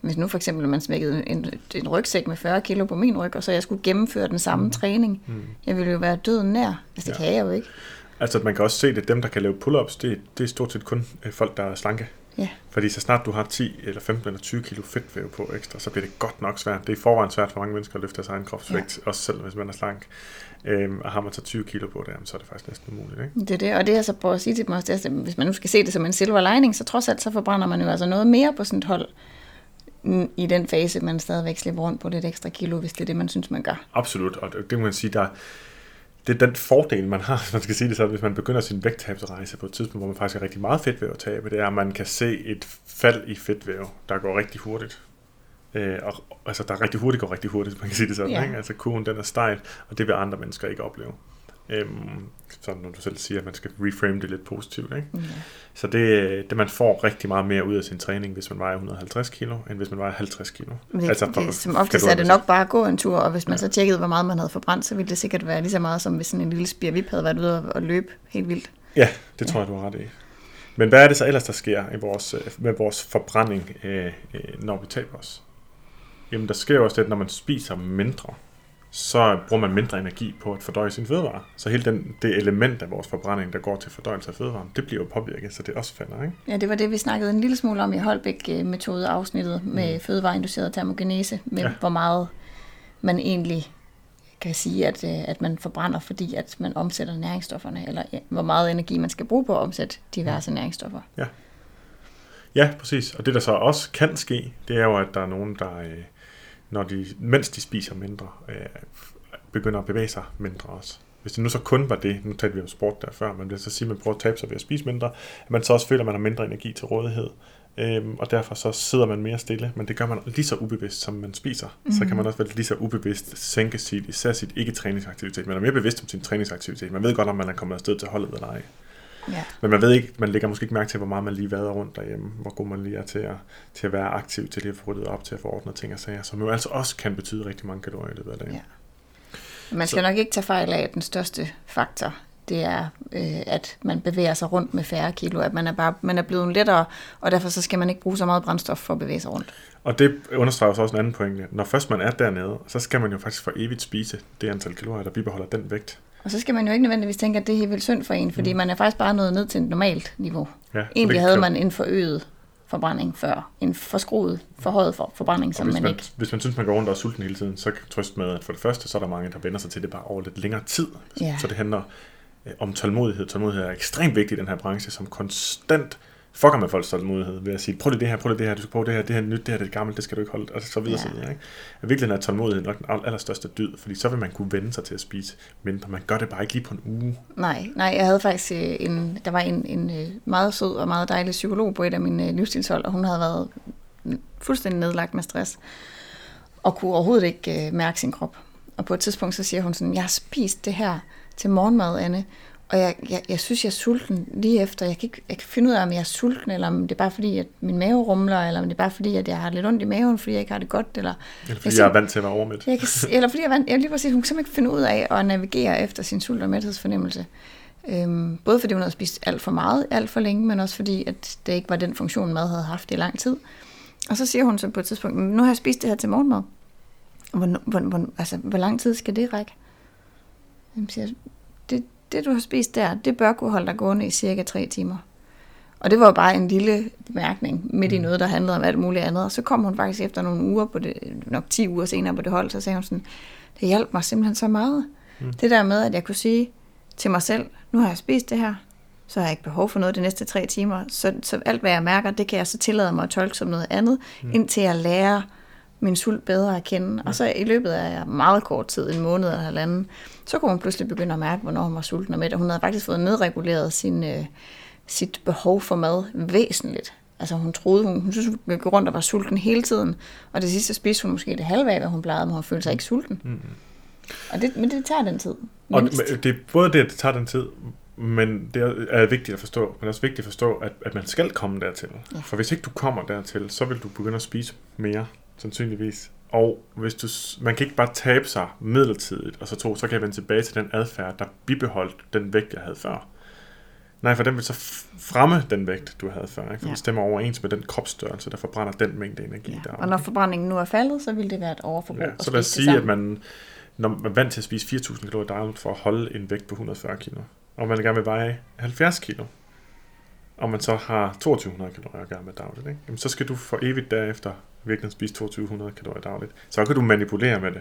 hvis nu for eksempel man smækkede en, en rygsæk med 40 kilo på min ryg, og så jeg skulle gennemføre den samme mm. træning, mm. jeg ville jo være døden nær. Altså det Ja. kan jeg jo ikke. Altså, at man kan også se, at dem, der kan lave pull-ups, det, det er stort set kun øh, folk, der er slanke. Ja. Fordi så snart du har 10 eller 15 eller 20 kilo fedtvæv på ekstra, så bliver det godt nok svært. Det er i forvejen svært for mange mennesker at løfte deres egen kropsvægt, ja. også selv hvis man er slank. Øhm, og har man så 20 kilo på det, så er det faktisk næsten umuligt. Ikke? Det er det, og det jeg så prøver at sige til dem også, det er, at hvis man nu skal se det som en silver lining, så trods alt så forbrænder man jo altså noget mere på sådan et hold mm, i den fase, man stadigvæk slipper rundt på lidt ekstra kilo, hvis det er det, man synes, man gør. Absolut, og det, det må man sige, der, det er den fordel, man har, hvis *laughs* man skal sige det sådan, hvis man begynder sin vægttabsrejse på et tidspunkt, hvor man faktisk har rigtig meget fedtvæv at tabe, det er, at man kan se et fald i fedtvæv, der går rigtig hurtigt. Øh, og, altså, der er rigtig hurtigt går rigtig hurtigt, hvis man kan sige det sådan. Ja. Ikke? Altså, kurven den er stejl, og det vil andre mennesker ikke opleve. Øhm, sådan når du selv siger, at man skal reframe det lidt positivt. Ikke? Ja. Så det, det, man får rigtig meget mere ud af sin træning, hvis man vejer 150 kilo, end hvis man vejer 50 kilo. Men det, altså, det, som oftest er det nok bare at gå en tur, og hvis man ja. så tjekkede, hvor meget man havde forbrændt, så ville det sikkert være lige så meget, som hvis sådan en lille spirvip havde været ude og- løbe helt vildt. Ja, det tror jeg, du har ret i. Men hvad er det så ellers, der sker i vores, øh, med vores forbrænding, øh, øh, når vi taber os? Jamen, der sker jo også det, at når man spiser mindre, så bruger man mindre energi på at fordøje sin fødevare. Så hele den, det element af vores forbrænding, der går til fordøjelse af fødevaren, det bliver jo påvirket, så det også falder, ikke? Ja, det var det, vi snakkede en lille smule om i Holbæk-metode-afsnittet med mm. fødevareinduceret termogenese, med Ja. hvor meget man egentlig kan sige, at, øh, at man forbrænder, fordi at man omsætter næringsstofferne, eller ja, hvor meget energi man skal bruge på at omsætte diverse næringsstoffer. Ja. Ja, præcis. Og det, der så også kan ske, det er jo, at der er nogen, der, øh, når de, mens de spiser mindre, øh, begynder at bevæge sig mindre også. Hvis det nu så kun var det, nu talte vi om sport der før, men det så sige, at man prøver at tabe sig ved at spise mindre, at man så også føler, at man har mindre energi til rådighed. Øhm, og derfor så sidder man mere stille, men det gør man lige så ubevidst, som man spiser. Mm. Så kan man også være lige så ubevidst sænke sit, især sit ikke-træningsaktivitet. Man er mere bevidst om sin træningsaktivitet. Man ved godt, om man er kommet afsted til holdet eller ej. Ja. Men man ved ikke, man lægger måske ikke mærke til, hvor meget man lige vader rundt derhjemme, hvor god man lige er til at, til at være aktiv, til lige at få ryddet op, til at få ordnet ting og sager, som jo altså også kan betyde rigtig mange kalorier i løbet af dagen. Ja. Man skal så. nok ikke tage fejl af, at den største faktor, det er, øh, at man bevæger sig rundt med færre kilo, at man er, bare, man er blevet lettere, og derfor så skal man ikke bruge så meget brændstof for at bevæge sig rundt. Og det understreger så også en anden pointe. Når først man er dernede, så skal man jo faktisk for evigt spise det antal kalorier, der bibeholder den vægt. Og så skal man jo ikke nødvendigvis tænke, at det er helt vildt synd for en, fordi mm. man er faktisk bare nået ned til et normalt niveau. Ja, Egentlig havde man en forøget forbrænding før. En forskruet, forhøjet for, forbrænding, som man, man ikke... Hvis man synes, man går rundt og er sulten hele tiden, så kan trøste med, at for det første, så er der mange, der vender sig til det bare over lidt længere tid. Ja. Så det handler øh, om tålmodighed. Tålmodighed er ekstremt vigtigt i den her branche, som konstant fucker med folks tålmodighed ved at sige, prøv lige det her, prøv lige det her, du skal prøve det her, det her nyt, det her det er gammelt, det skal du ikke holde, og så videre, ja. så videre. Ikke? I virkeligheden er tålmodighed nok den allerstørste dyd, fordi så vil man kunne vende sig til at spise mindre. Man gør det bare ikke lige på en uge. Nej, nej, jeg havde faktisk øh, en, der var en, en øh, meget sød og meget dejlig psykolog på et af mine livsstilshold, og hun havde været fuldstændig nedlagt med stress, og kunne overhovedet ikke mærke sin krop. Og på et tidspunkt så siger hun sådan, jeg har spist det her til morgenmad, Anne, og jeg, jeg, jeg synes, jeg er sulten lige efter. Jeg kan ikke jeg kan finde ud af, om jeg er sulten, eller om det er bare fordi, at min mave rumler, eller om det er bare fordi, at jeg har lidt ondt i maven, fordi jeg ikke har det godt. Eller, eller fordi jeg, jeg er vant til at være overmæt. Jeg kan, eller fordi jeg er vant, jeg lige præcis, hun kan simpelthen ikke finde ud af at navigere efter sin sult- og mæthedsfornemmelse. Øhm, både fordi hun havde spist alt for meget, alt for længe, men også fordi, at det ikke var den funktion, mad havde haft i lang tid. Og så siger hun så på et tidspunkt, nu har jeg spist det her til morgenmad. Hvor, hvor, hvor, altså, hvor lang tid skal det række? Jamen, siger, det, det du har spist der, det bør kunne holde dig gående i cirka tre timer. Og det var jo bare en lille bemærkning midt i mm. noget, der handlede om alt muligt andet. Og så kom hun faktisk efter nogle uger, på det, nok 10 uger senere på det hold, så sagde hun sådan, det hjalp mig simpelthen så meget. Mm. Det der med, at jeg kunne sige til mig selv, nu har jeg spist det her, så har jeg ikke behov for noget de næste tre timer. Så, så alt, hvad jeg mærker, det kan jeg så tillade mig at tolke som noget andet, mm. indtil jeg lærer min sult bedre at kende. Og så i løbet af meget kort tid, en måned eller halvanden, så kunne hun pludselig begynde at mærke, hvornår hun var sulten og mæt. Og hun havde faktisk fået nedreguleret sin, øh, sit behov for mad væsentligt. Altså hun troede, hun, hun synes, hun gik rundt og var sulten hele tiden. Og det sidste spiste hun måske det halve af, hvad hun plejede, men hun følte sig ikke sulten. Mm. Og det, men det tager den tid. Og det, det er både det, at det tager den tid, men det er vigtigt at forstå. Men det er også vigtigt at forstå, at, at man skal komme dertil. Ja. For hvis ikke du kommer dertil, så vil du begynde at spise mere, sandsynligvis. Og hvis du, man kan ikke bare tabe sig midlertidigt, og så tro, så kan jeg vende tilbage til den adfærd, der bibeholdt den vægt, jeg havde før. Nej, for den vil så fremme den vægt, du havde før. Ikke? For ja. det stemmer overens med den kropsstørrelse, der forbrænder den mængde energi. Ja. Der og når forbrændingen nu er faldet, så vil det være et overforbrug. Ja, så lad os sige, at man, når man er vant til at spise 4.000 kalorier dagligt for at holde en vægt på 140 kg, og man gerne vil veje 70 kg, og man så har 2200 kalorier at gøre med dagligt, ikke? Jamen, så skal du for evigt derefter virkelig spise 2200 kalorier dagligt. Så kan du manipulere med det.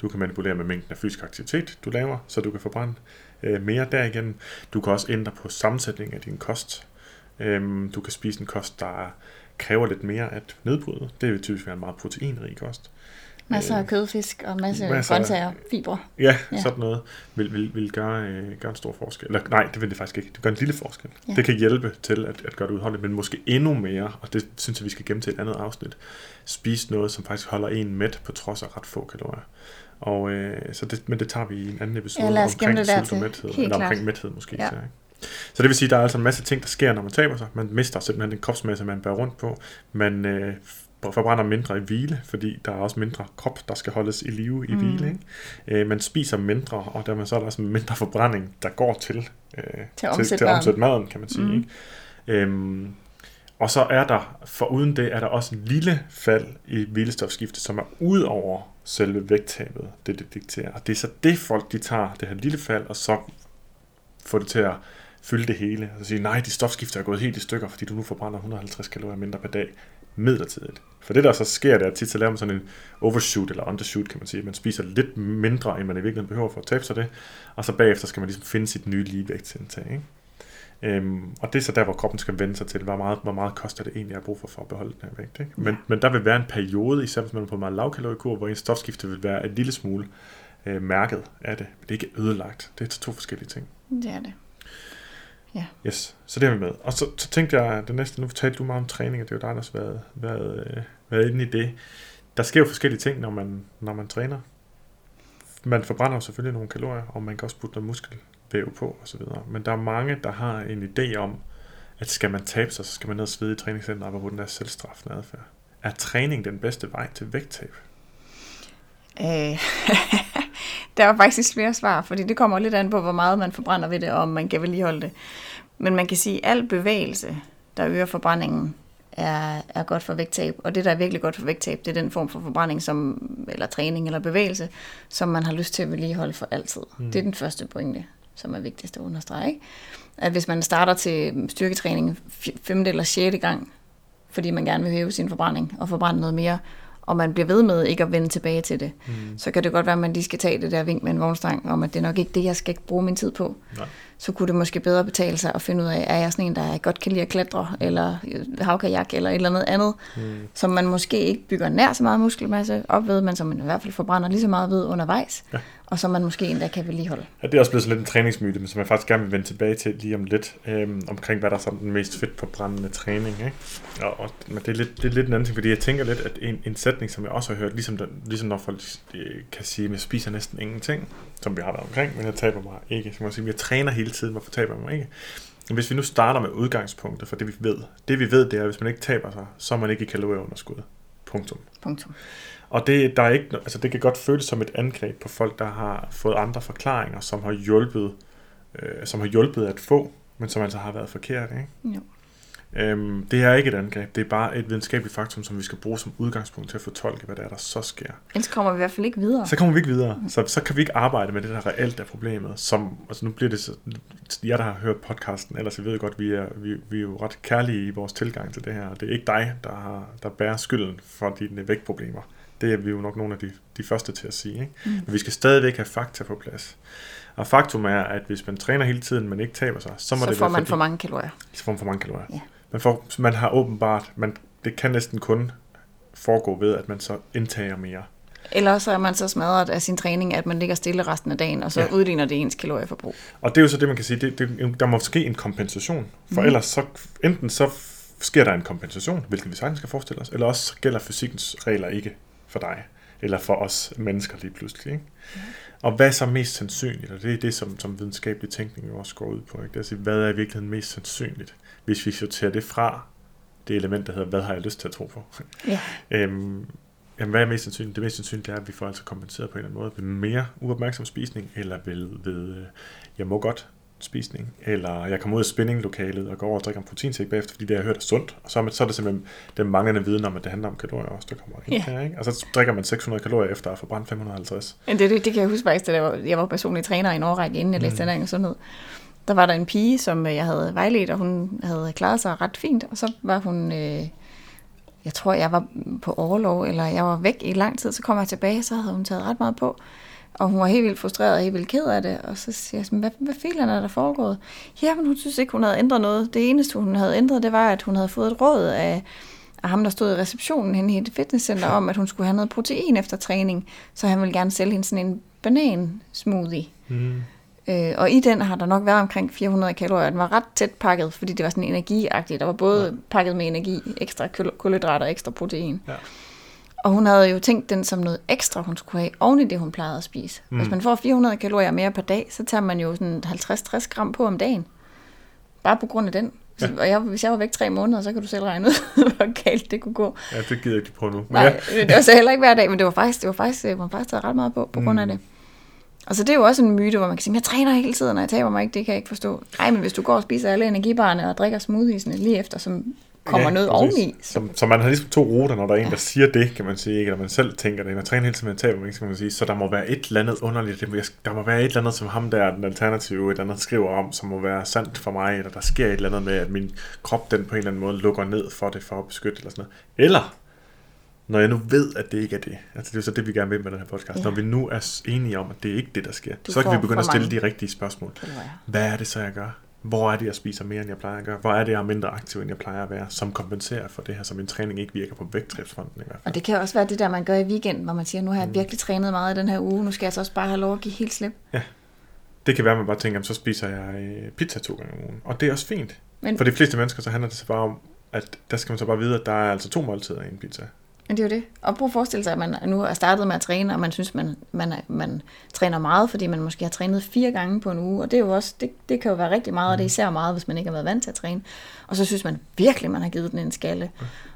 Du kan manipulere med mængden af fysisk aktivitet, du laver, så du kan forbrænde øh, mere derigennem. Du kan også ændre på sammensætningen af din kost. Øhm, du kan spise en kost, der kræver lidt mere at nedbryde. Det vil typisk være en meget proteinrig kost. Masser af kødfisk og masser af grøntsager, fibre. Ja, ja, sådan noget vil, vil, vil gøre, øh, gøre en stor forskel. Eller, nej, det vil det faktisk ikke. Det gør en lille forskel. Ja. Det kan hjælpe til at, at gøre det udholdeligt, men måske endnu mere, og det synes jeg, vi skal gemme til et andet afsnit, spise noget, som faktisk holder en mæt på trods af ret få kalorier. Og, øh, så det, men det tager vi i en anden episode ja, omkring det sult og mæthed. Eller omkring mæthed måske. Ja. Så, ikke? så det vil sige, at der er altså en masse ting, der sker, når man taber sig. Man mister simpelthen den kropsmasse, man bærer rundt på. Man øh, forbrænder mindre i hvile, fordi der er også mindre krop, der skal holdes i live i mm. hvile. Ikke? Øh, man spiser mindre, og dermed så er der også mindre forbrænding, der går til, øh, til, at til, til at omsætte maden, kan man sige. Mm. Ikke? Øhm, og så er der, for uden det, er der også en lille fald i hvilestofskiftet, som er ud over selve vægttabet, det det dikterer. Og det er så det folk, de tager, det her lille fald, og så får det til at fylde det hele. Og sige, nej, de stofskifter er gået helt i stykker, fordi du nu forbrænder 150 kalorier mindre per dag midlertidigt. For det, der så sker, det er at tit så laver man sådan en overshoot eller undershoot, kan man sige. Man spiser lidt mindre, end man i virkeligheden behøver for at tabe sig det, og så bagefter skal man ligesom finde sit nye ligevægtsindtag. Ikke? Øhm, og det er så der, hvor kroppen skal vende sig til, hvor meget, hvor meget koster det egentlig at bruge for, for at beholde den her vægt. Ikke? Men, men der vil være en periode, især hvis man er på en meget lavkaloriekur, hvor ens stofskifte vil være en lille smule øh, mærket af det. Men det er ikke ødelagt. Det er to forskellige ting. Det er det. Yes, så det er vi med. Og så, så tænkte jeg, det næste, nu fortalte du meget om træning, og det er jo dig, der har været, været, øh, været inde i det. Der sker jo forskellige ting, når man, når man træner. Man forbrænder jo selvfølgelig nogle kalorier, og man kan også putte noget muskelvæv på osv. Men der er mange, der har en idé om, at skal man tabe sig, så skal man ned og svede i træningscenter, og hvor den der selvstraffende adfærd. Er træning den bedste vej til vægttab? Øh, *laughs* der var faktisk flere svar, fordi det kommer lidt an på, hvor meget man forbrænder ved det, og om man kan vedligeholde det. Men man kan sige, at al bevægelse, der øger forbrændingen, er, er godt for vægttab. Og det, der er virkelig godt for vægttab, det er den form for forbrænding, som, eller træning eller bevægelse, som man har lyst til at vedligeholde for altid. Mm. Det er den første pointe, som er vigtigst at understrege. Ikke? At hvis man starter til styrketræning femte eller sjette gang, fordi man gerne vil hæve sin forbrænding og forbrænde noget mere, og man bliver ved med ikke at vende tilbage til det, mm. så kan det godt være, at man lige skal tage det der vink med en vognstang, om at det er nok ikke det, jeg skal bruge min tid på. Nej. Så kunne det måske bedre betale sig at finde ud af, er jeg sådan en, der godt kan lide at klatre, eller havkajak, eller et eller andet andet, mm. som man måske ikke bygger nær så meget muskelmasse op ved, men som man i hvert fald forbrænder lige så meget ved undervejs, ja. og som man måske endda kan vedligeholde. Ja, det er også blevet sådan lidt en træningsmyte, men som jeg faktisk gerne vil vende tilbage til lige om lidt, øhm, omkring hvad der er sådan den mest fedt forbrændende træning. Ikke? Og, og, men det er, lidt, det er lidt en anden ting, fordi jeg tænker lidt, at en, en sætning, som jeg også har hørt, ligesom, den, ligesom når folk øh, kan sige, at jeg spiser næsten ingenting, som vi har været omkring, men jeg taber mig ikke. Så man sige, jeg træner hele tiden, hvorfor taber jeg mig ikke? Men hvis vi nu starter med udgangspunktet for det, vi ved. Det, vi ved, det er, at hvis man ikke taber sig, så er man ikke i kalorieunderskud. Punktum. Punktum. Og det, der er ikke, altså det kan godt føles som et angreb på folk, der har fået andre forklaringer, som har hjulpet, øh, som har hjulpet at få, men som altså har været forkert. Ikke? Jo. Øhm, det er ikke et angreb, det er bare et videnskabeligt faktum, som vi skal bruge som udgangspunkt til at fortolke, hvad der er, der så sker. Ellers kommer vi i hvert fald ikke videre. Så kommer vi ikke videre. Så, så kan vi ikke arbejde med det, der reelt er problemet. Som, altså nu bliver det så, jeg der har hørt podcasten, ellers jeg ved godt, vi er, vi, vi er jo ret kærlige i vores tilgang til det her. Det er ikke dig, der, har, der bærer skylden for dine vægtproblemer. Det er vi jo nok nogle af de, de første til at sige. Ikke? Mm. Men vi skal stadigvæk have fakta på plads. Og faktum er, at hvis man træner hele tiden, men ikke taber sig, så må så det får man fordi, for mange kalorier. så får man for mange kalorier. Ja. Man, får, man har åbenbart, man, det kan næsten kun foregå ved, at man så indtager mere. Eller så er man så smadret af sin træning, at man ligger stille resten af dagen, og så Ja. udligner det ens kalorieforbrug. Og det er jo så det, man kan sige, det, det, der må ske en kompensation. For mm. ellers så, enten så sker der en kompensation, hvilket vi sagtens skal forestille os, eller også gælder fysikkens regler ikke for dig, eller for os mennesker lige pludselig. Ikke? Mm. Og hvad er så mest sandsynligt? Og det er det, som, som videnskabelig tænkning jo også går ud på. Ikke? Det er at sige, hvad er i virkeligheden mest sandsynligt, hvis vi sorterer det fra det element, der hedder, hvad har jeg lyst til at tro på? Ja. *laughs* Øhm, jamen, hvad er mest sandsynligt? Det mest sandsynlige er, at vi får altså kompenseret på en eller anden måde ved mere uopmærksom spisning, eller ved, ved øh, jeg må godt spisning, eller jeg kommer ud af spinninglokalet og går over og drikker en proteinshake bagefter, fordi det jeg har hørt er sundt, og så er, så er det simpelthen den manglende viden om, at det handler om kalorier også, der kommer ind Ja. her, ikke? Og så drikker man 600 kalorier efter at have forbrændt 550. Men det, det, det kan jeg huske faktisk, da jeg var, jeg var personlig træner i en årrække, inden jeg læste mm. og sundhed. Der var der en pige, som øh, jeg havde vejledt, og hun havde klaret sig ret fint. Og så var hun, øh, jeg tror, jeg var på overlov, eller jeg var væk i lang tid. Så kom jeg tilbage, så havde hun taget ret meget på. Og hun var helt vildt frustreret og helt vildt ked af det. Og så siger jeg sådan, hvad, hvad filen er der foregået? Jamen, hun synes ikke, hun havde ændret noget. Det eneste, hun havde ændret, det var, at hun havde fået et råd af, af ham, der stod i receptionen henne i et fitnesscenter, om, at hun skulle have noget protein efter træning. Så han ville gerne sælge hende sådan en banan-smoothie. Mm. Øh, og i den har der nok været omkring 400 kalorier. Den var ret tæt pakket, fordi det var sådan energiagtigt. Der var både ja. pakket med energi, ekstra kul- kulhydrater og ekstra protein. Ja. Og hun havde jo tænkt den som noget ekstra, hun skulle have oven i det, hun plejede at spise. Mm. Hvis man får 400 kalorier mere per dag, så tager man jo sådan 50-60 gram på om dagen. Bare på grund af den. Ja. Og jeg, hvis jeg var væk tre måneder, så kan du selv regne ud, *laughs* hvor galt det kunne gå. ja, det gider jeg ikke prøve nu. Men Nej, ja, det var så heller ikke hver dag, men det var faktisk, det var faktisk, det var faktisk taget ret meget på, på grund af Mm. det. Og så det er jo også en myte, hvor man kan sige, jeg træner hele tiden, og jeg taber mig ikke, det kan jeg ikke forstå. Nej, men hvis du går og spiser alle energibarne og drikker smoothiesene lige efter, som kommer Ja, noget præcis. oveni. Så, Så, så man har ligesom to ruter, når der er en, der siger det, kan man sige, ikke? Eller man selv tænker det. Man træner hele tiden med taber, ikke? Så kan man sige. Så der må være et eller andet underligt. Der må være et eller andet, som ham der, den alternative, et eller andet skriver om, som må være sandt for mig, eller der sker et eller andet med, at min krop, den på en eller anden måde lukker ned for det, for at beskytte, eller sådan noget. Eller, når jeg nu ved, at det ikke er det. Altså det er jo så det, vi gerne vil med den her podcast. Ja. Når vi nu er enige om, at det er ikke det, der sker, Du så kan vi begynde at stille mange. de rigtige spørgsmål. Hvad er det så, jeg gør? hvor er det, jeg spiser mere, end jeg plejer at gøre? Hvor er det, jeg er mindre aktiv, end jeg plejer at være, som kompenserer for det her, som en træning ikke virker på vægttabsfronten i hvert fald. Og det kan også være det der, man gør i weekenden, hvor man siger, nu har jeg virkelig trænet meget i den her uge, nu skal jeg så også bare have lov at give helt slip. Det kan være, at man bare tænker, så spiser jeg øh, pizza to gange om ugen. Og det er også fint. Men, For de fleste mennesker, så handler det så bare om, at der skal man så bare vide, at der er altså to måltider i en pizza. Men det er jo det. Og prøv at forestille sig, at man nu er startet med at træne, og man synes, man, man, man træner meget, fordi man måske har trænet fire gange på en uge. Og det, er jo også, det, det kan jo være rigtig meget, og det er især meget, hvis man ikke har været vant til at træne. Og så synes man virkelig, man har givet den en skalle.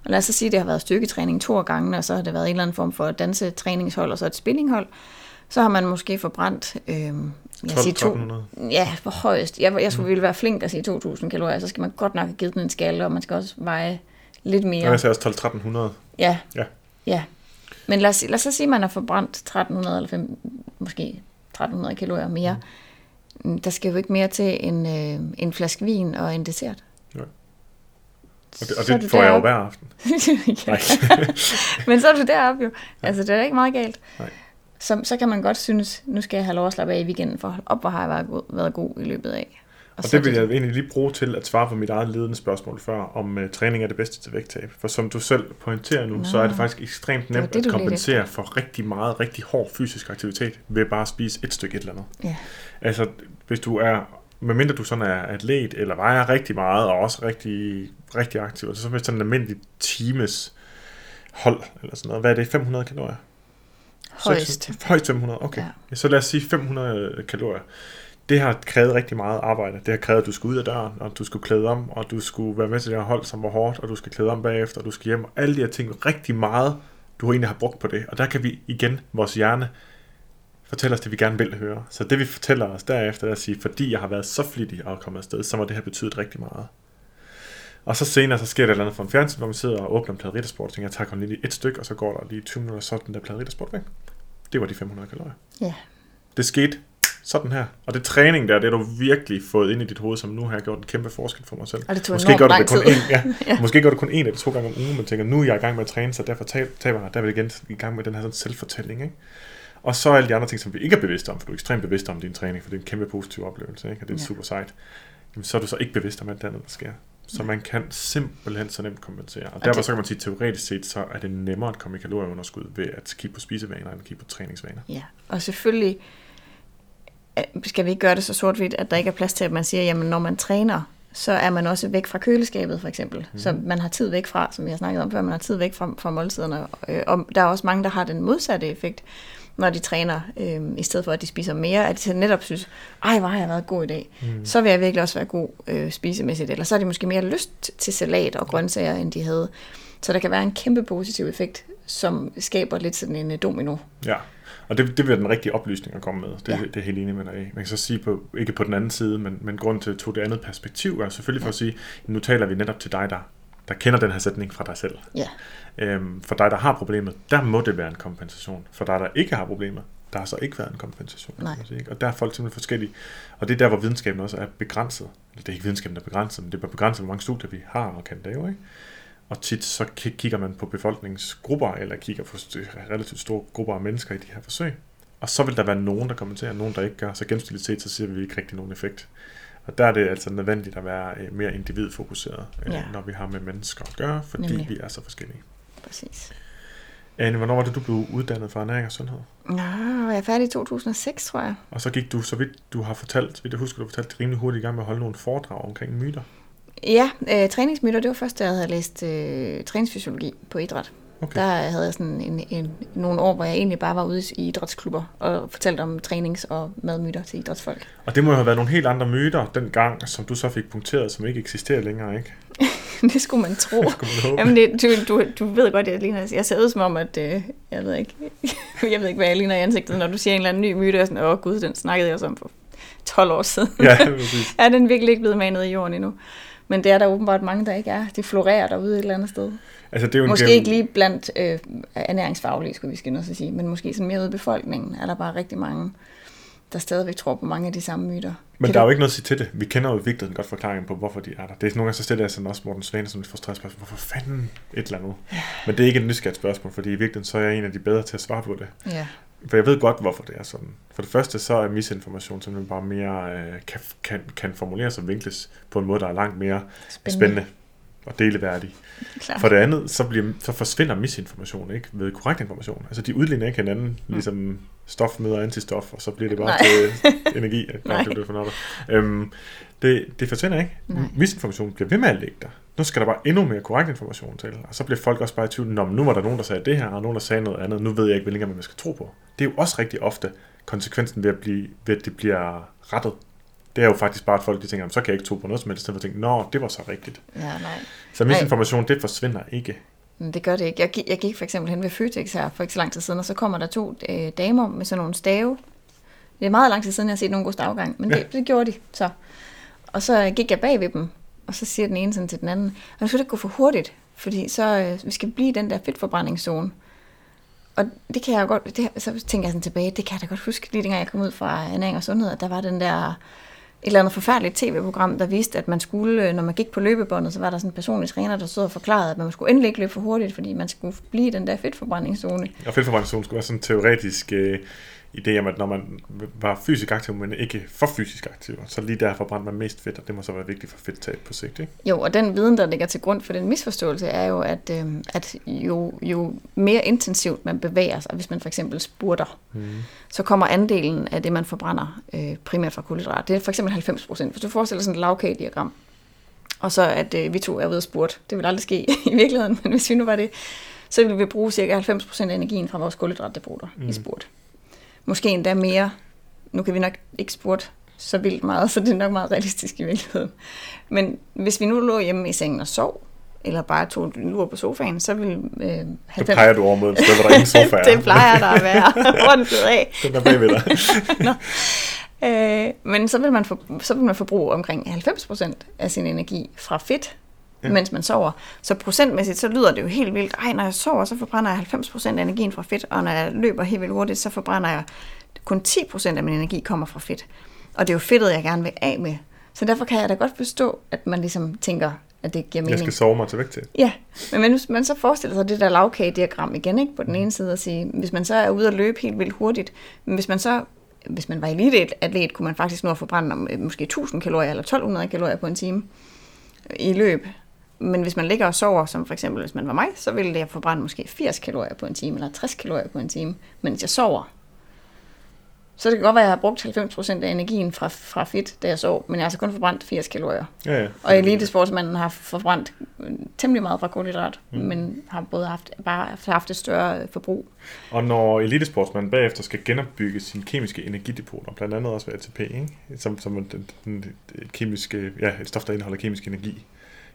Og lad os så sige, at det har været styrketræning to gange, og så har det været en eller anden form for dansetræningshold, og så et spinninghold. Så har man måske forbrændt, øh, jeg 12, siger to, 1200. Ja, for højst. Jeg, jeg skulle ville være flink at sige 2.000 kalorier, så skal man godt nok have givet den en skalle, og man skal også veje lidt mere. Ja. Jeg sagde også 12-1300. Ja. Ja. ja. Men lad os, lad os så sige, at man har forbrændt 1300 eller fem, måske 1300 kalorier mere. Mm. Der skal jo ikke mere til en, øh, en flaske vin og en dessert. Og det, og det får jeg jo deroppe. hver aften. *laughs* ja. *laughs* Men så er du deroppe jo. Altså, det er da ikke meget galt. Nej. Så, så kan man godt synes, nu skal jeg have lov at slappe af i weekenden, for op, hvor har jeg været god, været god i løbet af. Og så det vil jeg egentlig lige bruge til at svare på mit eget ledende spørgsmål før, om uh, træning er det bedste til vægttab. For som du selv pointerer nu, Nå. så er det faktisk ekstremt nemt det, at kompensere for rigtig meget, rigtig hård fysisk aktivitet ved bare at spise et stykke et eller andet. Ja. Altså, hvis du er, medmindre du sådan er atlet, eller vejer rigtig meget, og også rigtig, rigtig aktiv, altså så med sådan en almindelig times hold, eller sådan noget. Hvad er det? 500 kalorier? Højst. 600? Højst 500, okay. Ja. Så lad os sige 500 kalorier. Det har krævet rigtig meget arbejde. Det har krævet, at du skulle ud af døren, og du skulle klæde om, og du skulle være med til det her hold, som var hårdt, og du skal klæde om bagefter, og du skal hjem, og alle de her ting. Rigtig meget, du egentlig har brugt på det. Og der kan vi igen, vores hjerne, fortælle os det, vi gerne vil høre. Så det vi fortæller os derefter er at sige, fordi jeg har været så flittig og kommet afsted, så må det have betydet rigtig meget. Og så senere, så sker der et eller andet for en fjernsyn, hvor man sidder og åbner en plade riddersport, og tænker, jeg tager kun lige et stykke, og så går der lige 20 minutter, så den der plade riddersport væk. Det var de 500 kalorier. Ja. Det skete sådan her. Og det træning der, det har du virkelig fået ind i dit hoved, som nu har jeg gjort en kæmpe forskel for mig selv. Og det tog Måske gør du det kun en, ja. *laughs* Ja. Måske gør du kun en eller to gange om ugen, men tænker, nu er jeg i gang med at træne, så derfor tab- taber jeg. Der er vi igen i gang med den her sådan selvfortælling. Ikke? Og så alle de andre ting, som vi ikke er bevidste om, for du er ekstremt bevidst om din træning, for det er en kæmpe positiv oplevelse, ikke? og det er Ja. super sejt. Jamen, så er du så ikke bevidst om alt det andet, der sker. Så man kan simpelthen så nemt kompensere. Og derfor det- så kan man sige, teoretisk set, så er det nemmere at komme i kalorieunderskud ved at kigge på spisevaner, end at kigge på træningsvaner. Ja, og selvfølgelig skal vi ikke gøre det så sort-hvidt, at der ikke er plads til, at man siger, jamen når man træner, så er man også væk fra køleskabet for eksempel. Mm. Så man har tid væk fra, som jeg har snakket om før, man har tid væk fra, fra måltiderne. Øh, Og der er også mange, der har den modsatte effekt, når de træner, øh, i stedet for at de spiser mere, at de netop synes, ej, hvor har jeg været god i dag. Mm. Så vil jeg virkelig også være god øh, spisemæssigt. Eller så har de måske mere lyst til salat og grøntsager, end de havde. Så der kan være en kæmpe positiv effekt, som skaber lidt sådan en øh, domino. Ja, og det, det vil den rigtige oplysning at komme med. Det, Ja. ja. det er helt enig med dig. Man kan så sige, på, ikke på den anden side, men, men grund til at tog det andet perspektiv er selvfølgelig for at sige, nu taler vi netop til dig, der, der kender den her sætning fra dig selv. Ja. Øhm, for dig, der har problemet, der må det være en kompensation. For dig, der ikke har problemer, der har så ikke været en kompensation. Nej. sige? Og der er folk simpelthen forskellige. Og det er der, hvor videnskaben også er begrænset. Eller det er ikke videnskaben, der er begrænset, men det er bare begrænset, hvor mange studier vi har og kan lave. Ikke? Og tit så ki- kigger man på befolkningsgrupper, eller kigger på relativt store grupper af mennesker i de her forsøg. Og så vil der være nogen, der kommenterer, og nogen, der ikke gør. Så gennemsnitligt set, så ser vi ikke rigtig nogen effekt. Og der er det altså nødvendigt at være øh, mere individfokuseret, øh, Ja. når vi har med mennesker at gøre, fordi Nemlig. vi er så forskellige. Præcis. Anne, hvornår var det, du blev uddannet for ernæring og sundhed? Nå, jeg er færdig i 2006, tror jeg. Og så gik du, så vidt du har fortalt, vidt jeg husker, du har fortalt rimelig hurtigt i gang med at holde nogle foredrag omkring myter. Ja, øh, træningsmyter, det var først, da jeg havde læst øh, træningsfysiologi på idræt. Okay. Der havde jeg sådan en, en, nogle år, hvor jeg egentlig bare var ude i idrætsklubber og fortalte om trænings- og madmyter til idrætsfolk. Og det må jo have været nogle helt andre myter dengang, som du så fik punkteret, som ikke eksisterer længere, ikke? *laughs* det skulle man tro. *laughs* Skulle man håbe. Jamen, det, du, du, du ved godt, jeg ligner, jeg ser ud som om, at øh, jeg ved ikke, *laughs* jeg ved ikke, hvad jeg ligner i ansigtet, når du siger en eller anden ny myte, og sådan, åh gud, den snakkede jeg også om for 12 år siden. Ja, præcis. er den virkelig ikke blevet manet i jorden endnu. Men det er der åbenbart mange, der ikke er. Det florerer derude et eller andet sted. Altså, det er jo en Måske gennem- ikke lige blandt øh, ernæringsfaglige, skulle vi skynde os at sige, men måske sådan mere ude i befolkningen, er der bare rigtig mange, der stadigvæk tror på mange af de samme myter. Men Kan der er du- jo ikke noget at sige til det. Vi kender jo i virkeligheden godt forklaringen på, hvorfor de er der. Det er nogle gange så stiller jeg sådan også Morten Svane som et frustreret spørgsmål. Hvorfor fanden et eller andet? Men det er ikke et nysgerrigt spørgsmål, fordi i virkeligheden så er jeg en af de bedre til at svare på det. Ja. For jeg ved godt, hvorfor det er sådan. For det første, så er misinformation simpelthen bare mere, øh, kan, kan, kan formuleres og vinkles på en måde, der er langt mere spændende, spændende og deleværdig. *laughs* Klar. For det andet, så, bliver, så forsvinder misinformation ikke ved korrekt information. Altså, de udligner ikke hinanden, mm. ligesom stof møder antistof, og så bliver det bare Nej. til *laughs* energi. Nej. Det, bliver for noget. øhm, det, det forsvinder ikke. Nej. Misinformation bliver ved med at ligge der. Nu skal der bare endnu mere korrekt information til. Og så bliver folk også bare i tvivl, Nå, nu var der nogen, der sagde det her, og nogen, der sagde noget andet. Nu ved jeg ikke, hvilken man skal tro på. Det er jo også rigtig ofte konsekvensen ved at, blive, ved at det bliver rettet. Det er jo faktisk bare, at folk de tænker, "Jamen, så kan jeg ikke tro på noget som helst. Jeg tænker, nå, det var så rigtigt. Ja, nej. Så misinformation, det forsvinder ikke. Det gør det ikke. Jeg gik, jeg gik for eksempel hen ved Føtex her for ikke så lang tid siden, og så kommer der to øh, damer med sådan nogle stave. Det er meget lang tid siden, jeg har set nogen gå stavgang, men Ja. det, det gjorde de så. Og så gik jeg bag ved dem, og så siger den ene sådan til den anden, og nu skal det ikke gå for hurtigt, fordi så øh, vi skal blive i den der fedtforbrændingszone. Og det kan jeg godt, det, så tænker jeg sådan tilbage, det kan jeg da godt huske, lige dengang jeg kom ud fra ernæring og sundhed, at der var den der et eller andet forfærdeligt tv-program, der viste, at man skulle, øh, når man gik på løbebåndet, så var der sådan en personlig træner, der stod og forklarede, at man skulle endelig ikke løbe for hurtigt, fordi man skulle blive i den der fedtforbrændingszone. Og fedtforbrændingszone skulle være sådan en teoretisk øh, idé om, at når man var fysisk aktiv, men ikke for fysisk aktiv, så lige der forbrændte man mest fedt, og det må så være vigtigt for fedttab på sigt. Ikke? Jo, og den viden, der ligger til grund for den misforståelse, er jo, at, øh, at jo, jo mere intensivt man bevæger sig, hvis man for eksempel spurter, Mm. så kommer andelen af det, man forbrænder øh, primært fra kulhydrat. Det er for eksempel 90 procent. Hvis du forestiller sådan et lavkagediagram, og så at øh, vi to er ude at spurte, det vil aldrig ske *laughs* i virkeligheden, men hvis vi nu var det, så ville vi bruge cirka 90 procent af energien fra vores kulhydratdepoter mm. i spurt. Måske endda mere. Nu kan vi nok ikke spurte så vildt meget, så det er nok meget realistisk i virkeligheden. Men hvis vi nu lå hjemme i sengen og sov, eller bare tog en lur på sofaen, så ville øh, Så 90... peger du over mod et sted, hvor der ingen sofa er. *laughs* det plejer der at være. Hvor er den blevet af? Den er bagved dig. *laughs* Øh, men så vil, man for, så vil man forbruge omkring 90% af sin energi fra fedt, ja. Mens man sover. Så procentmæssigt, så lyder det jo helt vildt. Ej, når jeg sover, så forbrænder jeg 90% af energien fra fedt, og når jeg løber helt vildt hurtigt, så forbrænder jeg kun 10% af min energi kommer fra fedt. Og det er jo fedtet, jeg gerne vil af med. Så derfor kan jeg da godt forstå, at man ligesom tænker, at det giver Jeg mening. skal sove mig til vægt til. Ja, men hvis man så forestiller sig det der lavkagediagram igen, ikke, på den ene side og sige, hvis man så er ude at løbe helt vildt hurtigt, men hvis man så hvis man var eliteatlet, kunne man faktisk nå at forbrænde om, måske 1000 kalorier eller 1200 kalorier på en time i løb. Men hvis man ligger og sover, som for eksempel hvis man var mig, så ville jeg forbrænde måske 80 kalorier på en time, eller 60 kalorier på en time, mens jeg sover. Så det kan godt være, at jeg har brugt 90% af energien fra, fra fedt, da jeg sov, men jeg har altså kun forbrændt 80 kalorier. Ja, ja. Og elitesportsmanden har forbrændt øh, temmelig meget fra kulhydrat, mm. Men har både haft, bare haft et større øh, forbrug. Og når elitesportsmanden bagefter skal genopbygge sine kemiske energidepoter, blandt andet også ved ATP, ikke? Som, som den, den, et, kemiske, ja, et stof, der indeholder kemisk energi,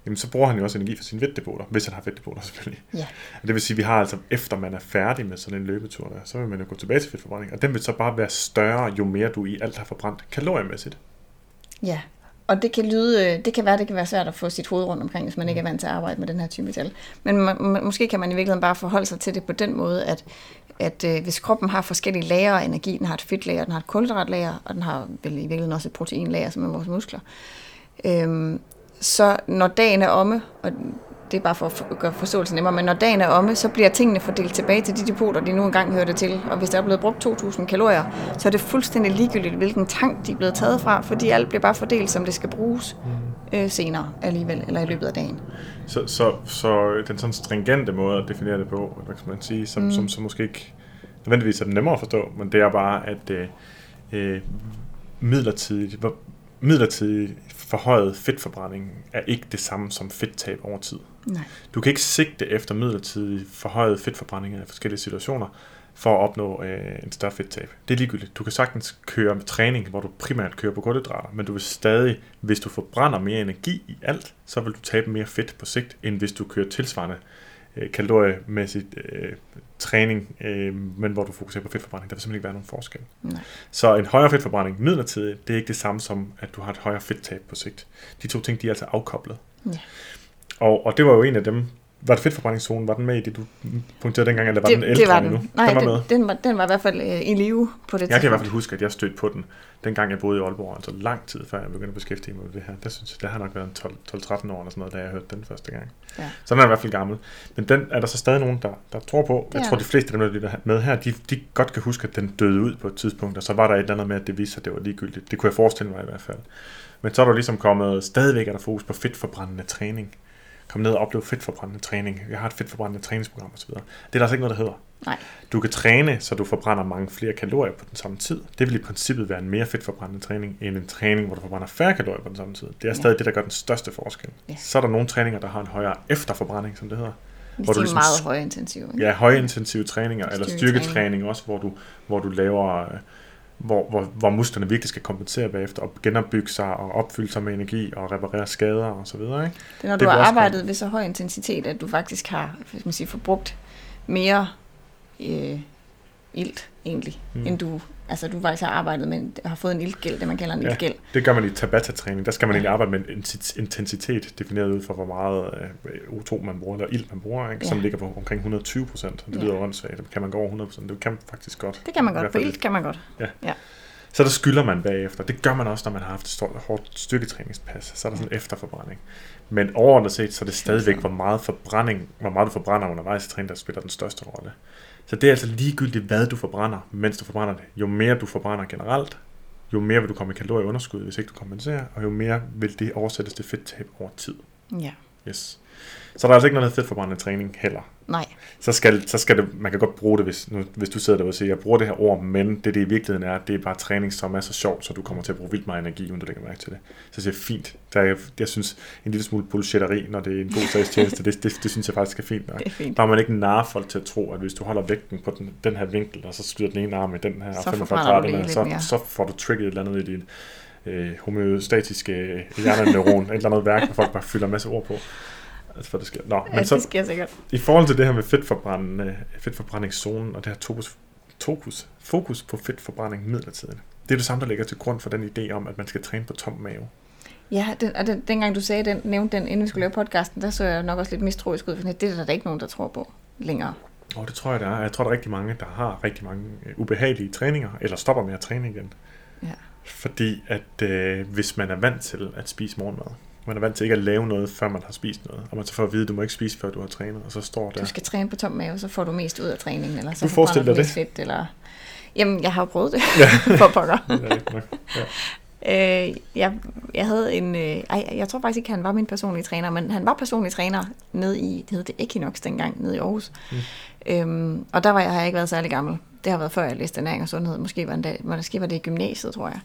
jamen så bruger han jo også energi fra sine fedtdepoter, hvis han har fedtdepoter *laughs* selvfølgelig. Ja. Og det vil sige, at vi har altså, efter man er færdig med sådan en løbetur der, så vil man jo gå tilbage til fedtforbrænding, og den vil så bare være større, jo mere du i alt har forbrændt kaloriemæssigt. Ja, og det kan lyde, øh, det kan være, det kan være svært at få sit hoved rundt omkring, hvis man ikke er vant til at arbejde med den her type tal. Men man, man, måske kan man i virkeligheden bare forholde sig til det på den måde, at, at øh, hvis kroppen har forskellige lager af energi, den har et fedtlager, den har et kulhydratlager, og den har vel i virkeligheden også et proteinlager, som er vores muskler, øhm, så når dagen er omme, og det er bare for at for- gøre forståelsen nemmere, men når dagen er omme, så bliver tingene fordelt tilbage til de depoter, de nu engang hørte til. Og hvis der er blevet brugt 2.000 kalorier, så er det fuldstændig ligegyldigt, hvilken tank de er blevet taget fra, fordi alt bliver bare fordelt, som det skal bruges øh, senere alligevel, eller i løbet af dagen. Så, så, så den sådan stringente måde at definere det på, hvad kan man sige, som, mm. som, som måske ikke nødvendigvis er den nemmere at forstå, men det er bare, at øh, øh, midlertidigt, hvor- midlertidig forhøjet fedtforbrænding er ikke det samme som fedttab over tid. Nej. Du kan ikke sigte efter midlertidig forhøjet fedtforbrænding i forskellige situationer for at opnå øh, en større fedttab. Det er ligegyldigt. Du kan sagtens køre med træning, hvor du primært kører på kulhydrater, men du vil stadig, hvis du forbrænder mere energi i alt, så vil du tabe mere fedt på sigt, end hvis du kører tilsvarende øh, kaloriemæssigt øh, træning, øh, men hvor du fokuserer på fedtforbrænding. Der vil simpelthen ikke være nogen forskel. Nej. Så en højere fedtforbrænding midlertidigt, det er ikke det samme som, at du har et højere fedttab på sigt. De to ting, de er altså afkoblet. Ja. Og, og det var jo en af dem, var det fedtforbrændingszonen, var den med i det, du punkterede dengang, eller var det, den ældre det var den. Nej, den var den, med. den, var, den var i hvert fald øh, i live på det Jeg kan i hvert tidspunkt. fald huske, at jeg stødte på den, dengang jeg boede i Aalborg, altså lang tid før jeg begyndte at beskæftige mig med det her. Der synes jeg, det har nok været en 12 12-13 år eller sådan noget, da jeg hørte den første gang. Ja. Så den er i hvert fald gammel. Men den er der så stadig nogen, der, der tror på. Jeg tror, de fleste af dem, der lytter med her, de, de godt kan huske, at den døde ud på et tidspunkt, og så var der et eller andet med, at det viste sig, at det var ligegyldigt. Det kunne jeg forestille mig i hvert fald. Men så er der ligesom kommet, stadigvæk er der fokus på fedtforbrændende træning. Kom ned og opleve fedtforbrændende træning. Jeg har et fedtforbrændende træningsprogram osv. Det er der altså ikke noget, der hedder. Nej. Du kan træne, så du forbrænder mange flere kalorier på den samme tid. Det vil i princippet være en mere fedtforbrændende træning, end en træning, hvor du forbrænder færre kalorier på den samme tid. Det er Ja. stadig det, der gør den største forskel. Ja. Så er der nogle træninger, der har en højere efterforbrænding, som det hedder. Hvis hvor de du er ligesom meget s- højintensive. ikke? Ja, højintensive træninger, eller Styrketræning. styrketræning også, hvor du, hvor du laver, øh, hvor, hvor, hvor musklerne virkelig skal kompensere bagefter, og genopbygge sig, og opfylde sig med energi, og reparere skader, og så videre, ikke? Det er, når Det du har arbejdet ved så høj intensitet, at du faktisk har man siger, forbrugt mere øh, ilt, egentlig, Mm. end du... Altså, du faktisk har arbejdet med, har fået en iltgæld, det man kalder en Ja. iltgæld. Det gør man i Tabata-træning. Der skal man Ja. egentlig arbejde med en intensitet, defineret ud fra, hvor meget øh, O2 man bruger, eller ilt man bruger, ikke? som Ja. ligger på omkring 120 procent. Det Ja. lyder åndssvagt. Det kan man gå over 100 procent. Det kan man faktisk godt. Det kan man godt. På fald ilt kan man godt. Så der skylder man bagefter. Det gør man også, når man har haft et stort, hårdt styrketræningspas. Så er der sådan en efterforbrænding. Men overordnet set, så er det stadigvæk, hvor meget, forbrænding, hvor meget du forbrænder undervejs i træning, der spiller den største rolle. Så det er altså ligegyldigt, hvad du forbrænder, mens du forbrænder det. Jo mere du forbrænder generelt, jo mere vil du komme i kalorieunderskud, hvis ikke du kompenserer, og jo mere vil det oversættes til fedttab over tid. Ja. Yes. Så der er altså ikke noget fedtforbrændende træning heller Nej. så skal, så skal det, man kan godt bruge det, hvis, nu, hvis du sidder der og siger, jeg bruger det her ord, men det det i virkeligheden er, det er bare træning, som er så sjovt, så du kommer til at bruge vildt meget energi, uden du lægger mærke til det. Så siger jeg, fint. Der er, jeg synes, en lille smule bullshitteri, når det er en god sagstjeneste, det, det, det, synes jeg faktisk er fint nok. *laughs* Det er fint. Der er man ikke narre folk til at tro, at hvis du holder vægten på den, den her vinkel, og så skyder den ene arm i den her, Så og 45 forbrænder grader, så, mere. så får du trigget et eller andet i din øh, homeostatiske hjerneneuron, et eller andet værk, hvor folk bare fylder en masse ord på. Altså, for det sker. Nå, men Ja, så, det sker sikkert. i forhold til det her med fedtforbrændende, fedtforbrændingszonen og det her tokus, tokus, fokus på fedtforbrænding midlertidigt, det er det samme, der ligger til grund for den idé om, at man skal træne på tom mave. Ja, den, og den, dengang du sagde den, nævnte den, inden vi skulle lave podcasten, der så jeg nok også lidt mistroisk ud, for det er der da ikke nogen, der tror på længere. Og det tror jeg, der er. Jeg tror, der er rigtig mange, der har rigtig mange øh, ubehagelige træninger, eller stopper med at træne igen. Ja. Fordi at øh, hvis man er vant til at spise morgenmad, man er vant til ikke at lave noget, før man har spist noget, og man så får at vide, at du må ikke spise, før du har trænet, og så står der... Du skal træne på tom mave, så får du mest ud af træningen, eller så Du du dig mest fedt, eller... Jamen, jeg har jo prøvet det, Ja. *laughs* for pokker. *laughs* Det er nok. Ja. Øh, jeg, jeg havde en... Øh, ej, jeg tror faktisk ikke, han var min personlige træner, men han var personlig træner nede i, det hed det Equinox dengang, nede i Aarhus. Mm. Øhm, og der var jeg, har jeg ikke været særlig gammel. Det har været før jeg læste ernæring og sundhed. Måske var, en dag, måske var det i gymnasiet, tror jeg.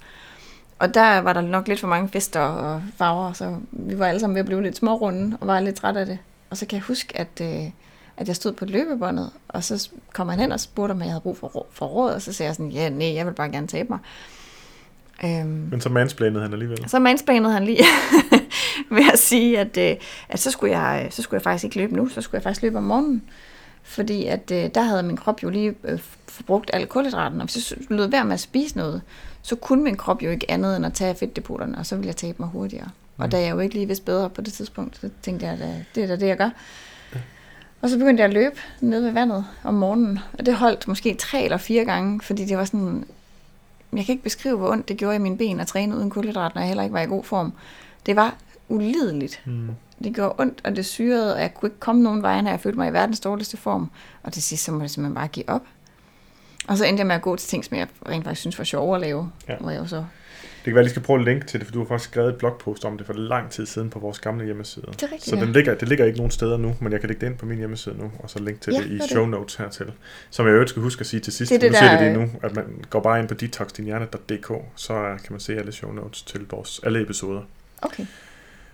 Og der var der nok lidt for mange fester og farver, så vi var alle sammen ved at blive lidt smårunde og var lidt trætte af det. Og så kan jeg huske, at, øh, at jeg stod på løbebåndet, og så kom han hen og spurgte, om jeg havde brug for, for råd, og så sagde jeg sådan, ja, nej, jeg vil bare gerne tabe mig. Øhm, Men så mansplænede han alligevel. så mansplænede han lige *laughs* ved at sige, at, øh, at så, skulle jeg, så skulle jeg faktisk ikke løbe nu, så skulle jeg faktisk løbe om morgenen. Fordi at øh, der havde min krop jo lige øh, forbrugt alle kulhydraten, og hvis jeg lød være med at spise noget, så kunne min krop jo ikke andet end at tage fedtdepoterne, og så ville jeg tabe mig hurtigere. Og da jeg jo ikke lige vidste bedre på det tidspunkt, så tænkte jeg, at det er da det, jeg gør. Og så begyndte jeg at løbe ned ved vandet om morgenen, og det holdt måske tre eller fire gange, fordi det var sådan, jeg kan ikke beskrive, hvor ondt det gjorde i mine ben at træne uden kulhydrat, når jeg heller ikke var i god form. Det var ulideligt. Mm. Det gjorde ondt, og det syrede, og jeg kunne ikke komme nogen vej, når jeg følte mig i verdens dårligste form. Og til sidst, så måtte jeg simpelthen bare give op. Og så endte jeg med at gå til ting, som jeg rent faktisk synes var sjove at lave. Ja. Hvor jeg jo så... Det kan være, at jeg lige skal prøve at linke til det, for du har faktisk skrevet et blogpost om det for lang tid siden på vores gamle hjemmeside. Det er rigtigt, Så den ligger, det ligger ikke nogen steder nu, men jeg kan lægge det ind på min hjemmeside nu, og så linke til Ja, det i det. show notes hertil. Som jeg øvrigt skal huske at sige til sidst, Det det nu der, det lige øh, nu, at man går bare ind på detoxdinhjerne.dk, så kan man se alle show notes til vores, alle episoder. Okay.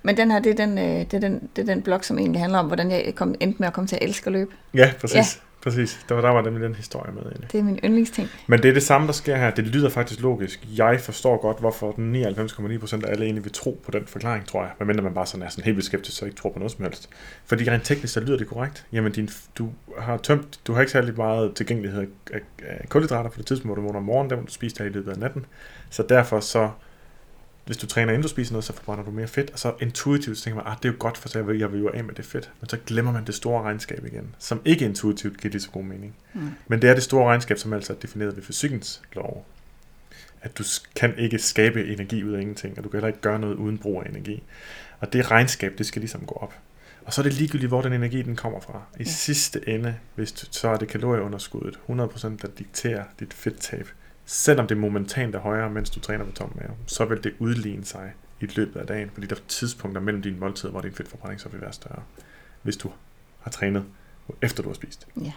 Men den her, det er den, øh, det er den, det er den blog, som egentlig handler om, hvordan jeg kom, endte med at komme til at elske at løbe. Ja, præcis. Ja. Præcis. Der var, der var nemlig den historie med egentlig. Det er min yndlingsting. Men det er det samme, der sker her. Det lyder faktisk logisk. Jeg forstår godt, hvorfor den 99,9% af alle egentlig vil tro på den forklaring, tror jeg. Medmindre man bare sådan er sådan helt skeptisk, og ikke tror på noget som helst. Fordi rent teknisk, så lyder det korrekt. Jamen, din, du har tømt, du har ikke særlig meget tilgængelighed af, af kulhydrater på det tidspunkt, hvor du vågner om morgenen, der du spise der i løbet af natten. Så derfor så hvis du træner inden du spiser noget, så forbrænder du mere fedt, og så intuitivt så tænker man, ah, det er jo godt, for så jeg vil, jeg vil jo af med det fedt. Men så glemmer man det store regnskab igen, som ikke intuitivt giver lige så god mening. Mm. Men det er det store regnskab, som altså er defineret ved fysikkens lov. At du kan ikke skabe energi ud af ingenting, og du kan heller ikke gøre noget uden brug af energi. Og det regnskab, det skal ligesom gå op. Og så er det ligegyldigt, hvor den energi den kommer fra. I. Ja. sidste ende, hvis du, så er det kalorieunderskuddet 100% der dikterer dit fedttab. Selvom det momentant er højere, mens du træner på tom mave, så vil det udligne sig i løbet af dagen, fordi der er tidspunkter mellem dine måltider, hvor din fedtforbrænding så vil være større, hvis du har trænet efter du har spist. Ja.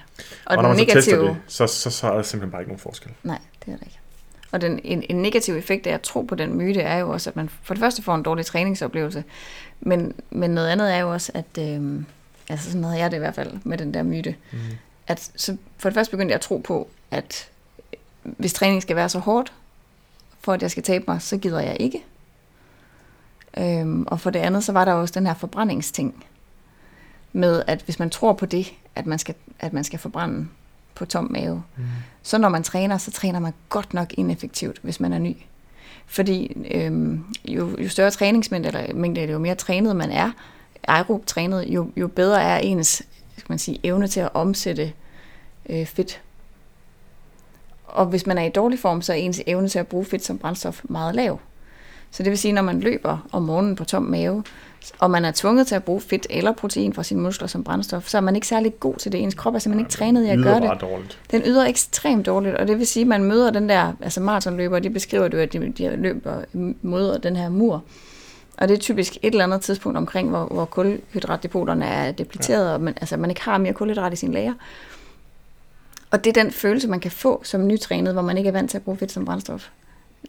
Og, Og, når man så tester negative... det, så, så, så er der simpelthen bare ikke nogen forskel. Nej, det er det ikke. Og den, en, en negativ effekt af at tro på den myte er jo også, at man for det første får en dårlig træningsoplevelse, men, men noget andet er jo også, at, øhm, altså sådan havde jeg det i hvert fald med den der myte, Mm. at så for det første begyndte jeg at tro på, at hvis træning skal være så hårdt, for at jeg skal tabe mig, så gider jeg ikke. Øhm, og for det andet, så var der også den her forbrændingsting, med at hvis man tror på det, at man skal, at man skal forbrænde på tom mave, Mm. så når man træner, så træner man godt nok ineffektivt, hvis man er ny. Fordi øhm, jo, jo større træningsmængde, eller mængde, jo mere trænet man er, aerob trænet, jo, jo bedre er ens skal man sige, evne til at omsætte øh, fedt. Og hvis man er i dårlig form, så er ens evne til at bruge fedt som brændstof meget lav. Så det vil sige, når man løber om morgenen på tom mave, og man er tvunget til at bruge fedt eller protein fra sine muskler som brændstof, så er man ikke særlig god til det. Ens krop er simpelthen ikke trænet i at gøre det. dårligt. Den yder ekstremt dårligt, og det vil sige, at man møder den der, altså maratonløbere, de beskriver det at de, de løber mod den her mur. Og det er typisk et eller andet tidspunkt omkring, hvor, hvor kulhydratdepoterne er depleteret, ja. og man, altså, man ikke har mere kulhydrat i sin lager. Og det er den følelse, man kan få som nytrænet, hvor man ikke er vant til at bruge fedt som brændstof.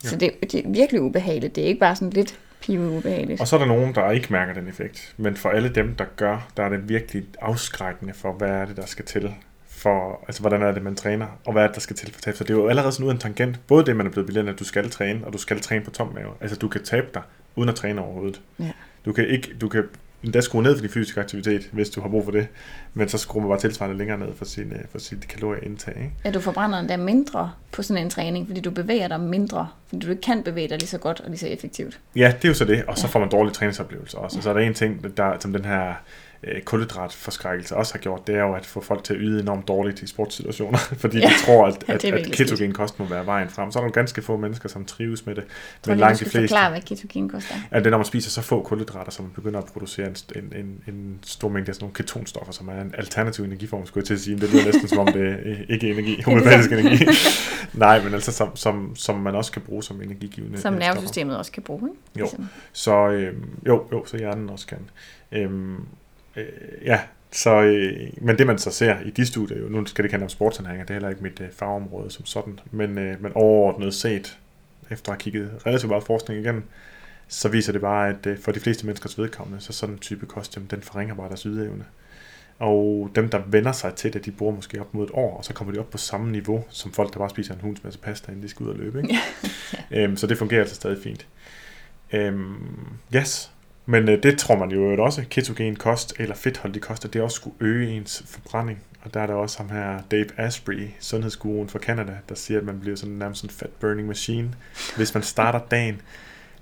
Ja. Så det, det er virkelig ubehageligt. Det er ikke bare sådan lidt pive ubehageligt. Og så er der nogen, der ikke mærker den effekt. Men for alle dem, der gør, der er det virkelig afskrækkende for, hvad er det, der skal til for, altså hvordan er det, man træner, og hvad er det, der skal til for tab. Så det er jo allerede sådan ud af en tangent. Både det, man er blevet bildet, at du skal træne, og du skal træne på tom mave. Altså du kan tabe dig, uden at træne overhovedet. Ja. Du kan ikke, du kan endda skrue ned for din fysiske aktivitet, hvis du har brug for det. Men så skruer man bare tilsvarende længere ned for sin, øh, for sit kalorieindtag. Ikke? Ja, du forbrænder endda mindre på sådan en træning, fordi du bevæger dig mindre, fordi du ikke kan bevæge dig lige så godt og lige så effektivt. Ja, det er jo så det, og så får man dårlige træningsoplevelser også. Og så er der en ting, der, som den her øh, kulhydratforskrækkelse også har gjort, det er jo at få folk til at yde enormt dårligt i sportssituationer, *laughs* fordi Ja. de tror, at, *laughs* at, er at ketogen kost må være vejen frem. Så er der ganske få mennesker, som trives med det, tror men langt de fleste forklare, hvad ketogenkost er. er det, når man spiser så få kulhydrater, så man begynder at producere en, en, en, en stor mængde af sådan nogle ketonstoffer, som er en alternativ energiform, skulle jeg til at sige, men det lyder næsten som om det er øh, ikke energi, *laughs* homeopatisk energi. Nej, men altså som, som, som man også kan bruge som energigivende Som øh, stoffer. nervesystemet også kan bruge, ikke? Jo. Ligesom. Så øhm, jo, jo, så hjernen også kan. Øhm, øh, ja, så, øh, men det man så ser i de studier, jo, nu skal det ikke handle om sportsernæringer, det er heller ikke mit øh, fagområde som sådan, men, øh, men overordnet set, efter at have kigget relativt meget forskning igennem, så viser det bare, at øh, for de fleste menneskers vedkommende, så sådan en type kost, jamen, den forringer bare deres ydeevne. Og dem, der vender sig til det, de bruger måske op mod et år, og så kommer de op på samme niveau, som folk, der bare spiser en hunds masse pasta, inden de skal ud og løbe. Ikke? *laughs* øhm, så det fungerer altså stadig fint. Øhm, yes, men øh, det tror man jo også, ketogen kost eller fedtholdig kost, at det også skulle øge ens forbrænding. Og der er der også ham her, Dave Asprey, sundhedsguruen fra Canada, der siger, at man bliver sådan nærmest en fat burning machine, hvis man starter dagen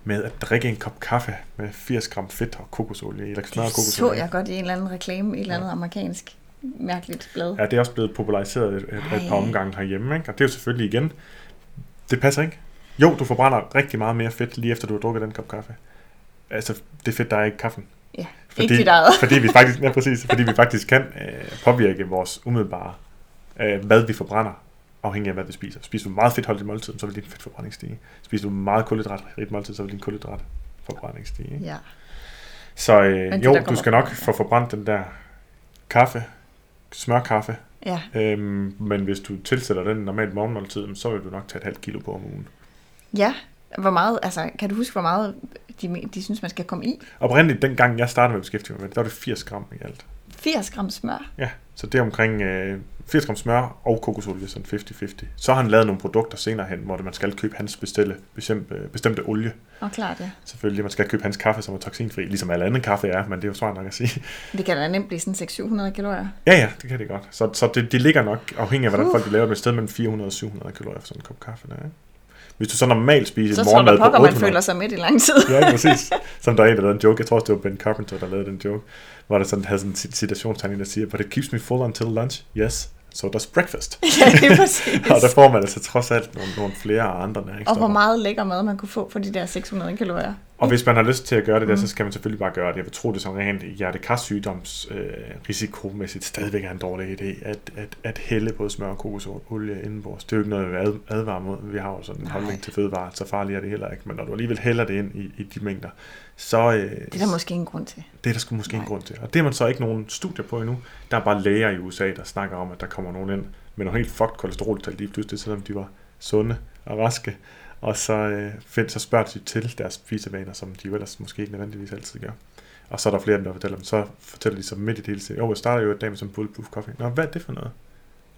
med at drikke en kop kaffe med 80 gram fedt og kokosolie, eller smør Det så kokosolie. jeg godt i en eller anden reklame, i et eller andet Ja. amerikansk mærkeligt blad. Ja, det er også blevet populariseret et, et, et par omgange herhjemme, ikke? og det er jo selvfølgelig igen, det passer ikke. Jo, du forbrænder rigtig meget mere fedt, lige efter du har drukket den kop kaffe. Altså, det fedt, der er i kaffen. Ja, Fordi, ikke dit eget. fordi vi faktisk, ja, præcis, fordi vi faktisk kan øh, påvirke vores umiddelbare, øh, hvad vi forbrænder, afhængig af hvad vi spiser. Spiser du meget fedtholdigt måltid, så vil din fedtforbrænding stige. Spiser du meget kulhydratrigt måltid, så vil din kulhydratforbrænding stige. Ikke? Ja. Så øh, det, jo, du skal nok få forbrændt den der kaffe, smørkaffe, ja. øhm, men hvis du tilsætter den normalt morgenmåltid, så vil du nok tage et halvt kilo på om ugen. Ja, hvor meget, altså, kan du huske, hvor meget de, de synes, man skal komme i? Oprindeligt, dengang jeg startede med at beskæftige mig med det, der var det 80 gram i alt. 80 gram smør. Ja, så det er omkring øh, 80 gram smør og kokosolie, sådan 50-50. Så har han lavet nogle produkter senere hen, hvor man skal købe hans bestille, bestemte, bestemte olie. Og klart, ja. Selvfølgelig, man skal købe hans kaffe, som er toksinfri, ligesom alle andre kaffe er, men det er jo svært nok at sige. *laughs* Det kan da nemt blive sådan 600-700 kalorier. Ja, ja, det kan det godt. Så, så det, det ligger nok, afhængig af, hvordan Uh. folk de laver det, et sted mellem 400 og 700 kalorier for sådan en kop kaffe. Der, ikke? Hvis du så normalt spiser Så en tror der morgenmad på pokker, man 800... føler sig midt i lang tid. ja, præcis. *laughs* Som der er en, der lavede en joke. Jeg tror også, det var Ben Carpenter, der lavede den joke. Hvor der sådan havde sådan en cit- citationstegning, der siger, But it keeps me full until lunch. Yes, so does breakfast. *laughs* ja, det er præcis. *laughs* og der får man altså trods alt nogle, nogle flere andre Og næringsstoffer. hvor meget lækker mad man kunne få for de der 600 kalorier. Og hvis man har lyst til at gøre det der, Mm. så skal man selvfølgelig bare gøre det. Jeg vil tro, det som rent hjertekarsygdoms øh, risikomæssigt stadigvæk er en dårlig idé, at, at, at hælde både smør og kokosolie indenbords. Det er jo ikke noget, jeg vil advare mod. Vi har jo sådan en holdning til fødevarer, så farligt er det heller ikke. Men når du alligevel hælder det ind i, i de mængder, så øh, Det er der måske ingen grund til. det er der sgu måske en Nej. grund til. Og det er man så ikke nogen studier på endnu. Der er bare læger i USA, der snakker om, at der kommer nogen ind med nogle helt fucked kolesteroltal lige pludselig, selvom de var sunde og raske. Og så, øh, find, så spørger de til deres spisevaner, som de jo ellers måske ikke nødvendigvis altid gør. Og så er der flere af dem, der fortæller dem. Så fortæller de så midt i det hele tiden, jo, jeg starter jo et dag med som bulletproof coffee. Nå, hvad er det for noget?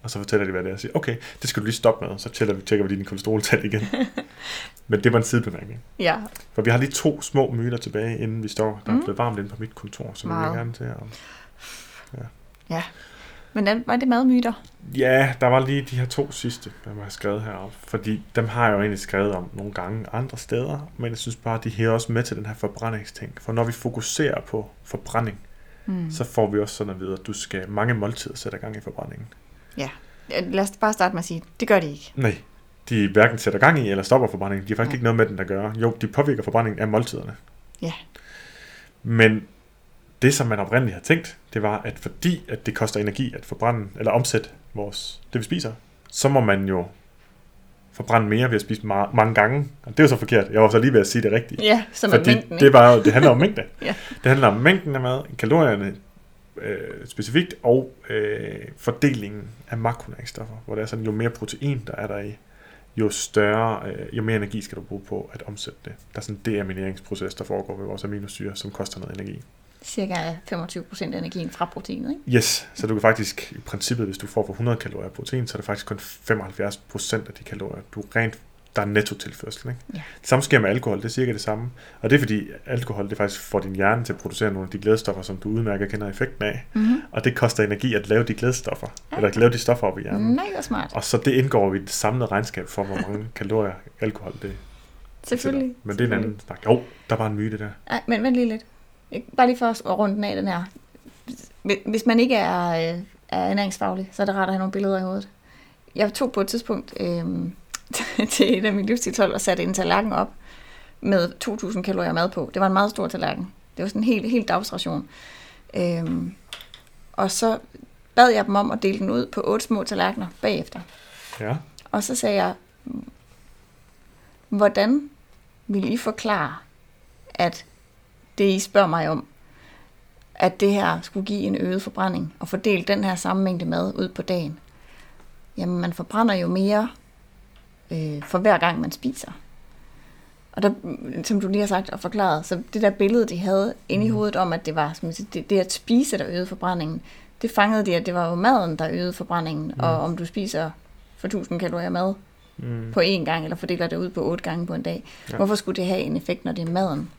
Og så fortæller de, hvad det er, og siger, okay, det skal du lige stoppe med, så tjekker vi, tjekker vi din kolesteroltal igen. *laughs* Men det var en sidebemærkning. Ja, For vi har lige to små myter tilbage, inden vi står. Der er Mm. blevet varmt inde på mit kontor, så vi vil Meget. gerne til at... men var det madmyter? Ja, der var lige de her to sidste, der var skrevet heroppe. Fordi dem har jeg jo egentlig skrevet om nogle gange andre steder. Men jeg synes bare, de her også med til den her forbrændingsting. For når vi fokuserer på forbrænding, Mm. så får vi også sådan at vide, at du skal mange måltider sætte gang i forbrændingen. Ja, lad os bare starte med at sige, det gør de ikke. Nej, de hverken sætter gang i eller stopper forbrændingen. De har faktisk Nej. ikke noget med den at gøre. Jo, de påvirker forbrændingen af måltiderne. Ja. Men det, som man oprindeligt har tænkt, det var, at fordi at det koster energi at forbrænde, eller omsætte vores, det vi spiser, så må man jo forbrænde mere ved at spise ma- mange gange. Og det er jo så forkert. Jeg var så lige ved at sige det rigtigt. Ja, som fordi mængden. det, ikke? var jo, det handler om mængde. *laughs* Ja. Det handler om mængden af mad, kalorierne øh, specifikt, og øh, fordelingen af makronæringsstoffer, hvor det er sådan, jo mere protein der er der i, jo større, øh, jo mere energi skal du bruge på at omsætte det. Der er sådan en deamineringsproces, der foregår ved vores aminosyre, som koster noget energi. Cirka 25% af energien fra proteinet, ikke? Yes, så du kan faktisk i princippet, hvis du får for 100 kalorier protein, så er det faktisk kun 75 procent af de kalorier, du rent der er nettotilførsel. Ikke? Ja. Det samme sker med alkohol, det er cirka det samme. Og det er fordi, alkohol det faktisk får din hjerne til at producere nogle af de glædestoffer, som du udmærket kender effekten af. Mm-hmm. Og det koster energi at lave de glædestoffer, Ja. eller at lave de stoffer op i hjernen. Nej, hvor smart. Og så det indgår i det samlede regnskab for, hvor mange kalorier alkohol det Selvfølgelig. Men det er en anden snak. Jo, der var en myte der. Ej, men vent lige lidt. Bare lige for at runde den af, den her. Hvis- Hvis man ikke er, øh, er ernæringsfaglig, så er det rart at have nogle billeder i hovedet. Jeg tog på et tidspunkt øh, *laughs* til et af mine livsstilshold og satte en tallerken op med 2.000 kalorier mad på. Det var en meget stor tallerken. Det var sådan en helt, helt dagsration. Øh, og så bad jeg dem om at dele den ud på otte små tallerkener bagefter. Ja. Og så sagde jeg, hvordan vil I forklare, at det I spørger mig om, at det her skulle give en øget forbrænding, og fordele den her samme mængde mad ud på dagen? Jamen, man forbrænder jo mere øh, for hver gang, man spiser. Og der, som du lige har sagt og forklaret, så det der billede, de havde inde i hovedet om, at det var som det, det at spise, der øgede forbrændingen, det fangede de, at det var jo maden, der øgede forbrændingen. Mm. Og om du spiser for 1000 kalorier mad Mm. på én gang, eller fordeler det ud på otte gange på en dag. Ja. Hvorfor skulle det have en effekt, når det er maden,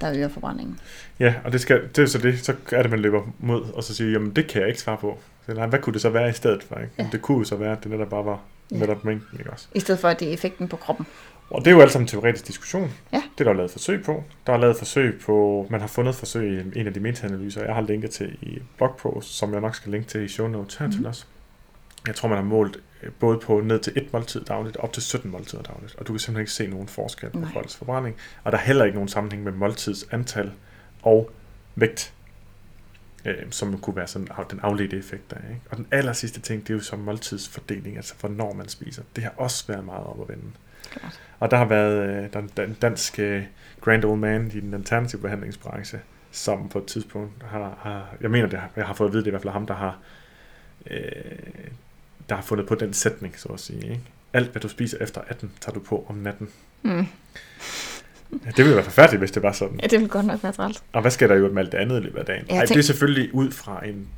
der øger forbrændingen? Ja, og det, skal, det er så det, så er det, man løber mod, og så siger, jamen det kan jeg ikke svare på. Så, nej, hvad kunne det så være i stedet for? Ikke? Ja. Det kunne jo så være, at det netop bare var Ja. netop mængden, ikke også? I stedet for, at det er effekten på kroppen. Og det er jo alt sammen teoretisk diskussion. Ja. Det er der lavet forsøg på. Der er lavet forsøg på, man har fundet forsøg i en af de meta-analyser, jeg har linket til i blogpost, som jeg nok skal linke til i show notes her mm. til Mhm. os. Jeg tror, man har målt øh, både på ned til et måltid dagligt og op til 17 måltider dagligt. Og du kan simpelthen ikke se nogen forskel på Nej. folks forbrænding. Og der er heller ikke nogen sammenhæng med måltidsantal og vægt, øh, som kunne være sådan den afledte effekt der. Ikke? Og den aller sidste ting, det er jo som måltidsfordeling, altså hvornår man spiser. Det har også været meget op at vende. Klart. Og der har været øh, der er en dansk øh, grand old man i den alternative behandlingsbranche, som på et tidspunkt har, har jeg mener det, har- jeg har fået at vide, det er i hvert fald ham, der har, øh, der har fundet på den sætning, så at sige. Ikke? Alt, hvad du spiser efter 18, tager du på om natten. Mm. Ja, det ville være forfærdeligt, hvis det var sådan. Ja, det vil godt nok være træls. Og hvad skal der jo med alt det andet i løbet af dagen? Ej, det er tænk- selvfølgelig ud fra en...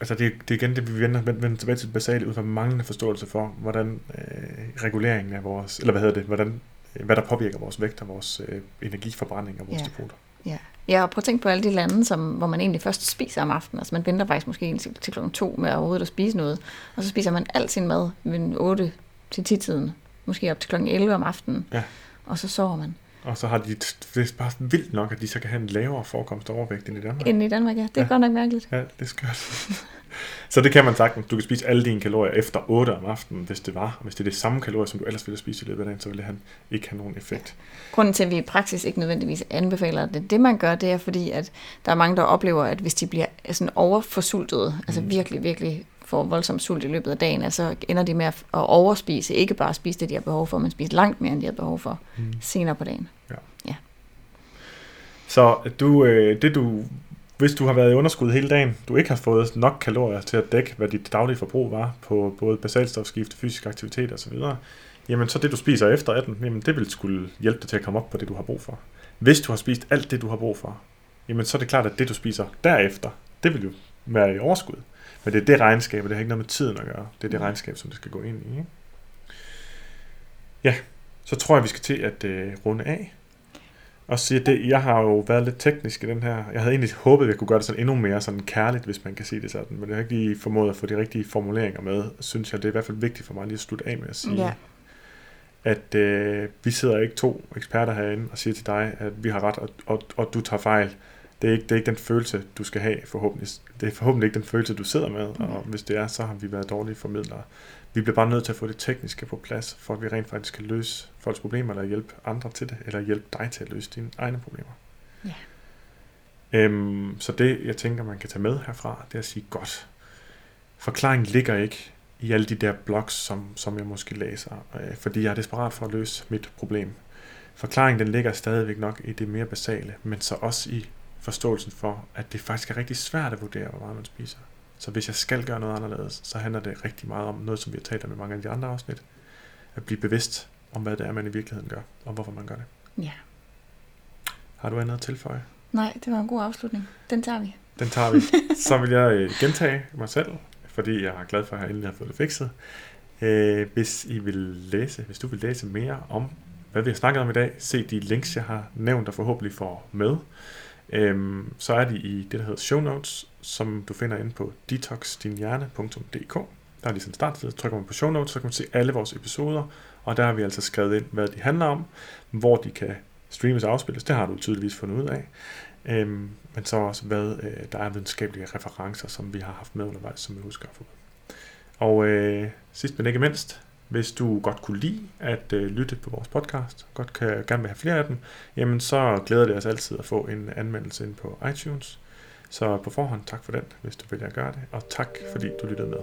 Altså det, det er igen det, vi vender, vender vender tilbage til det basale, ud fra manglende forståelse for, hvordan øh, reguleringen af vores... Eller hvad hedder det? Hvordan, øh, hvad der påvirker vores vægt og vores øh, energiforbrænding og vores Ja. depoter. Ja. Ja, og prøv at tænke på alle de lande, som, hvor man egentlig først spiser om aftenen. Altså man venter faktisk måske til, til klokken to med overhovedet at spise noget. Og så spiser man al sin mad ved 8 til 10 tiden måske op til kl. 11 om aftenen, Ja. og så sover man. Og så har de, det er bare vildt nok, at de så kan have en lavere forekomst af overvægt end i Danmark. Inden i Danmark, ja. Det er Ja. ja. godt nok mærkeligt. Ja, det er skørt. *laughs* så det kan man sagtens. Du kan spise alle dine kalorier efter 8 om aftenen, hvis det var. Hvis det er det samme kalorier, som du ellers ville spise i løbet af dagen, så ville han ikke have nogen effekt. Grunden til, at vi i praksis ikke nødvendigvis anbefaler det, det man gør, det er fordi, at der er mange, der oplever, at hvis de bliver sådan overforsultede, altså virkelig, virkelig får voldsom sult i løbet af dagen, altså ender de med at at overspise, ikke bare spise det, de har behov for, men spise langt mere, end de har behov for Mm. senere på dagen. Så du, øh, det du, hvis du har været i underskud hele dagen, du ikke har fået nok kalorier til at dække, hvad dit daglige forbrug var på både basalstofskifte, fysisk aktivitet osv., jamen så det du spiser efter 18, jamen det vil skulle hjælpe dig til at komme op på det, du har brug for. Hvis du har spist alt det, du har brug for, jamen så er det klart, at det du spiser derefter, det vil jo være i overskud. Men det er det regnskab, og det har ikke noget med tiden at gøre. Det er det Mm. regnskab, som det skal gå ind i. Ikke? Ja, så tror jeg, vi skal til at øh, runde af og sige, det, jeg har jo været lidt teknisk i den her. Jeg havde egentlig håbet, at jeg kunne gøre det sådan endnu mere sådan kærligt, hvis man kan sige det sådan. Men jeg har ikke lige formået at få de rigtige formuleringer med. Synes jeg, det er i hvert fald vigtigt for mig lige at slutte af med at sige, Ja. at øh, vi sidder ikke to eksperter herinde og siger til dig, at vi har ret, og, og, og du tager fejl. Det er, ikke, det er ikke den følelse, du skal have forhåbentlig. Det er forhåbentlig ikke den følelse, du sidder med, og hvis det er, så har vi været dårlige formidlere. Vi bliver bare nødt til at få det tekniske på plads, for at vi rent faktisk kan løse folks problemer, eller hjælpe andre til det, eller hjælpe dig til at løse dine egne problemer. Ja. Øhm, så det, jeg tænker, man kan tage med herfra, det er at sige, godt, forklaringen ligger ikke i alle de der blogs, som, som jeg måske læser, øh, fordi jeg er desperat for at løse mit problem. Forklaringen den ligger stadigvæk nok i det mere basale, men så også i forståelsen for, at det faktisk er rigtig svært at vurdere, hvor meget man spiser. Så hvis jeg skal gøre noget anderledes, så handler det rigtig meget om noget, som vi har talt om i mange af de andre afsnit. At blive bevidst om, hvad det er, man i virkeligheden gør, og hvorfor man gør det. Ja. Har du andet at tilføje? Nej, det var en god afslutning. Den tager vi. Den tager vi. *laughs* Så vil jeg øh, gentage mig selv, fordi jeg er glad for, at jeg endelig har fået det fikset. Øh, hvis I vil læse, hvis du vil læse mere om, hvad vi har snakket om i dag, se de links, jeg har nævnt og forhåbentlig får med. Øhm, så er de i det, der hedder show notes, som du finder inde på detoxdinhjerne.dk. Der er lige sådan en startside, trykker man på show notes, så kan man se alle vores episoder, og der har vi altså skrevet ind, hvad de handler om, hvor de kan streames og afspilles, det har du tydeligvis fundet ud af. Øhm, men så også, hvad øh, der er videnskabelige referencer, som vi har haft med undervejs, som vi husker at få. Og øh, sidst men ikke mindst, hvis du godt kunne lide at øh, lytte på vores podcast, godt kan, gerne vil have flere af dem, jamen så glæder det os altid at få en anmeldelse ind på iTunes. Så på forhånd tak for den, hvis du vælger at gøre det, og tak fordi du lyttede med.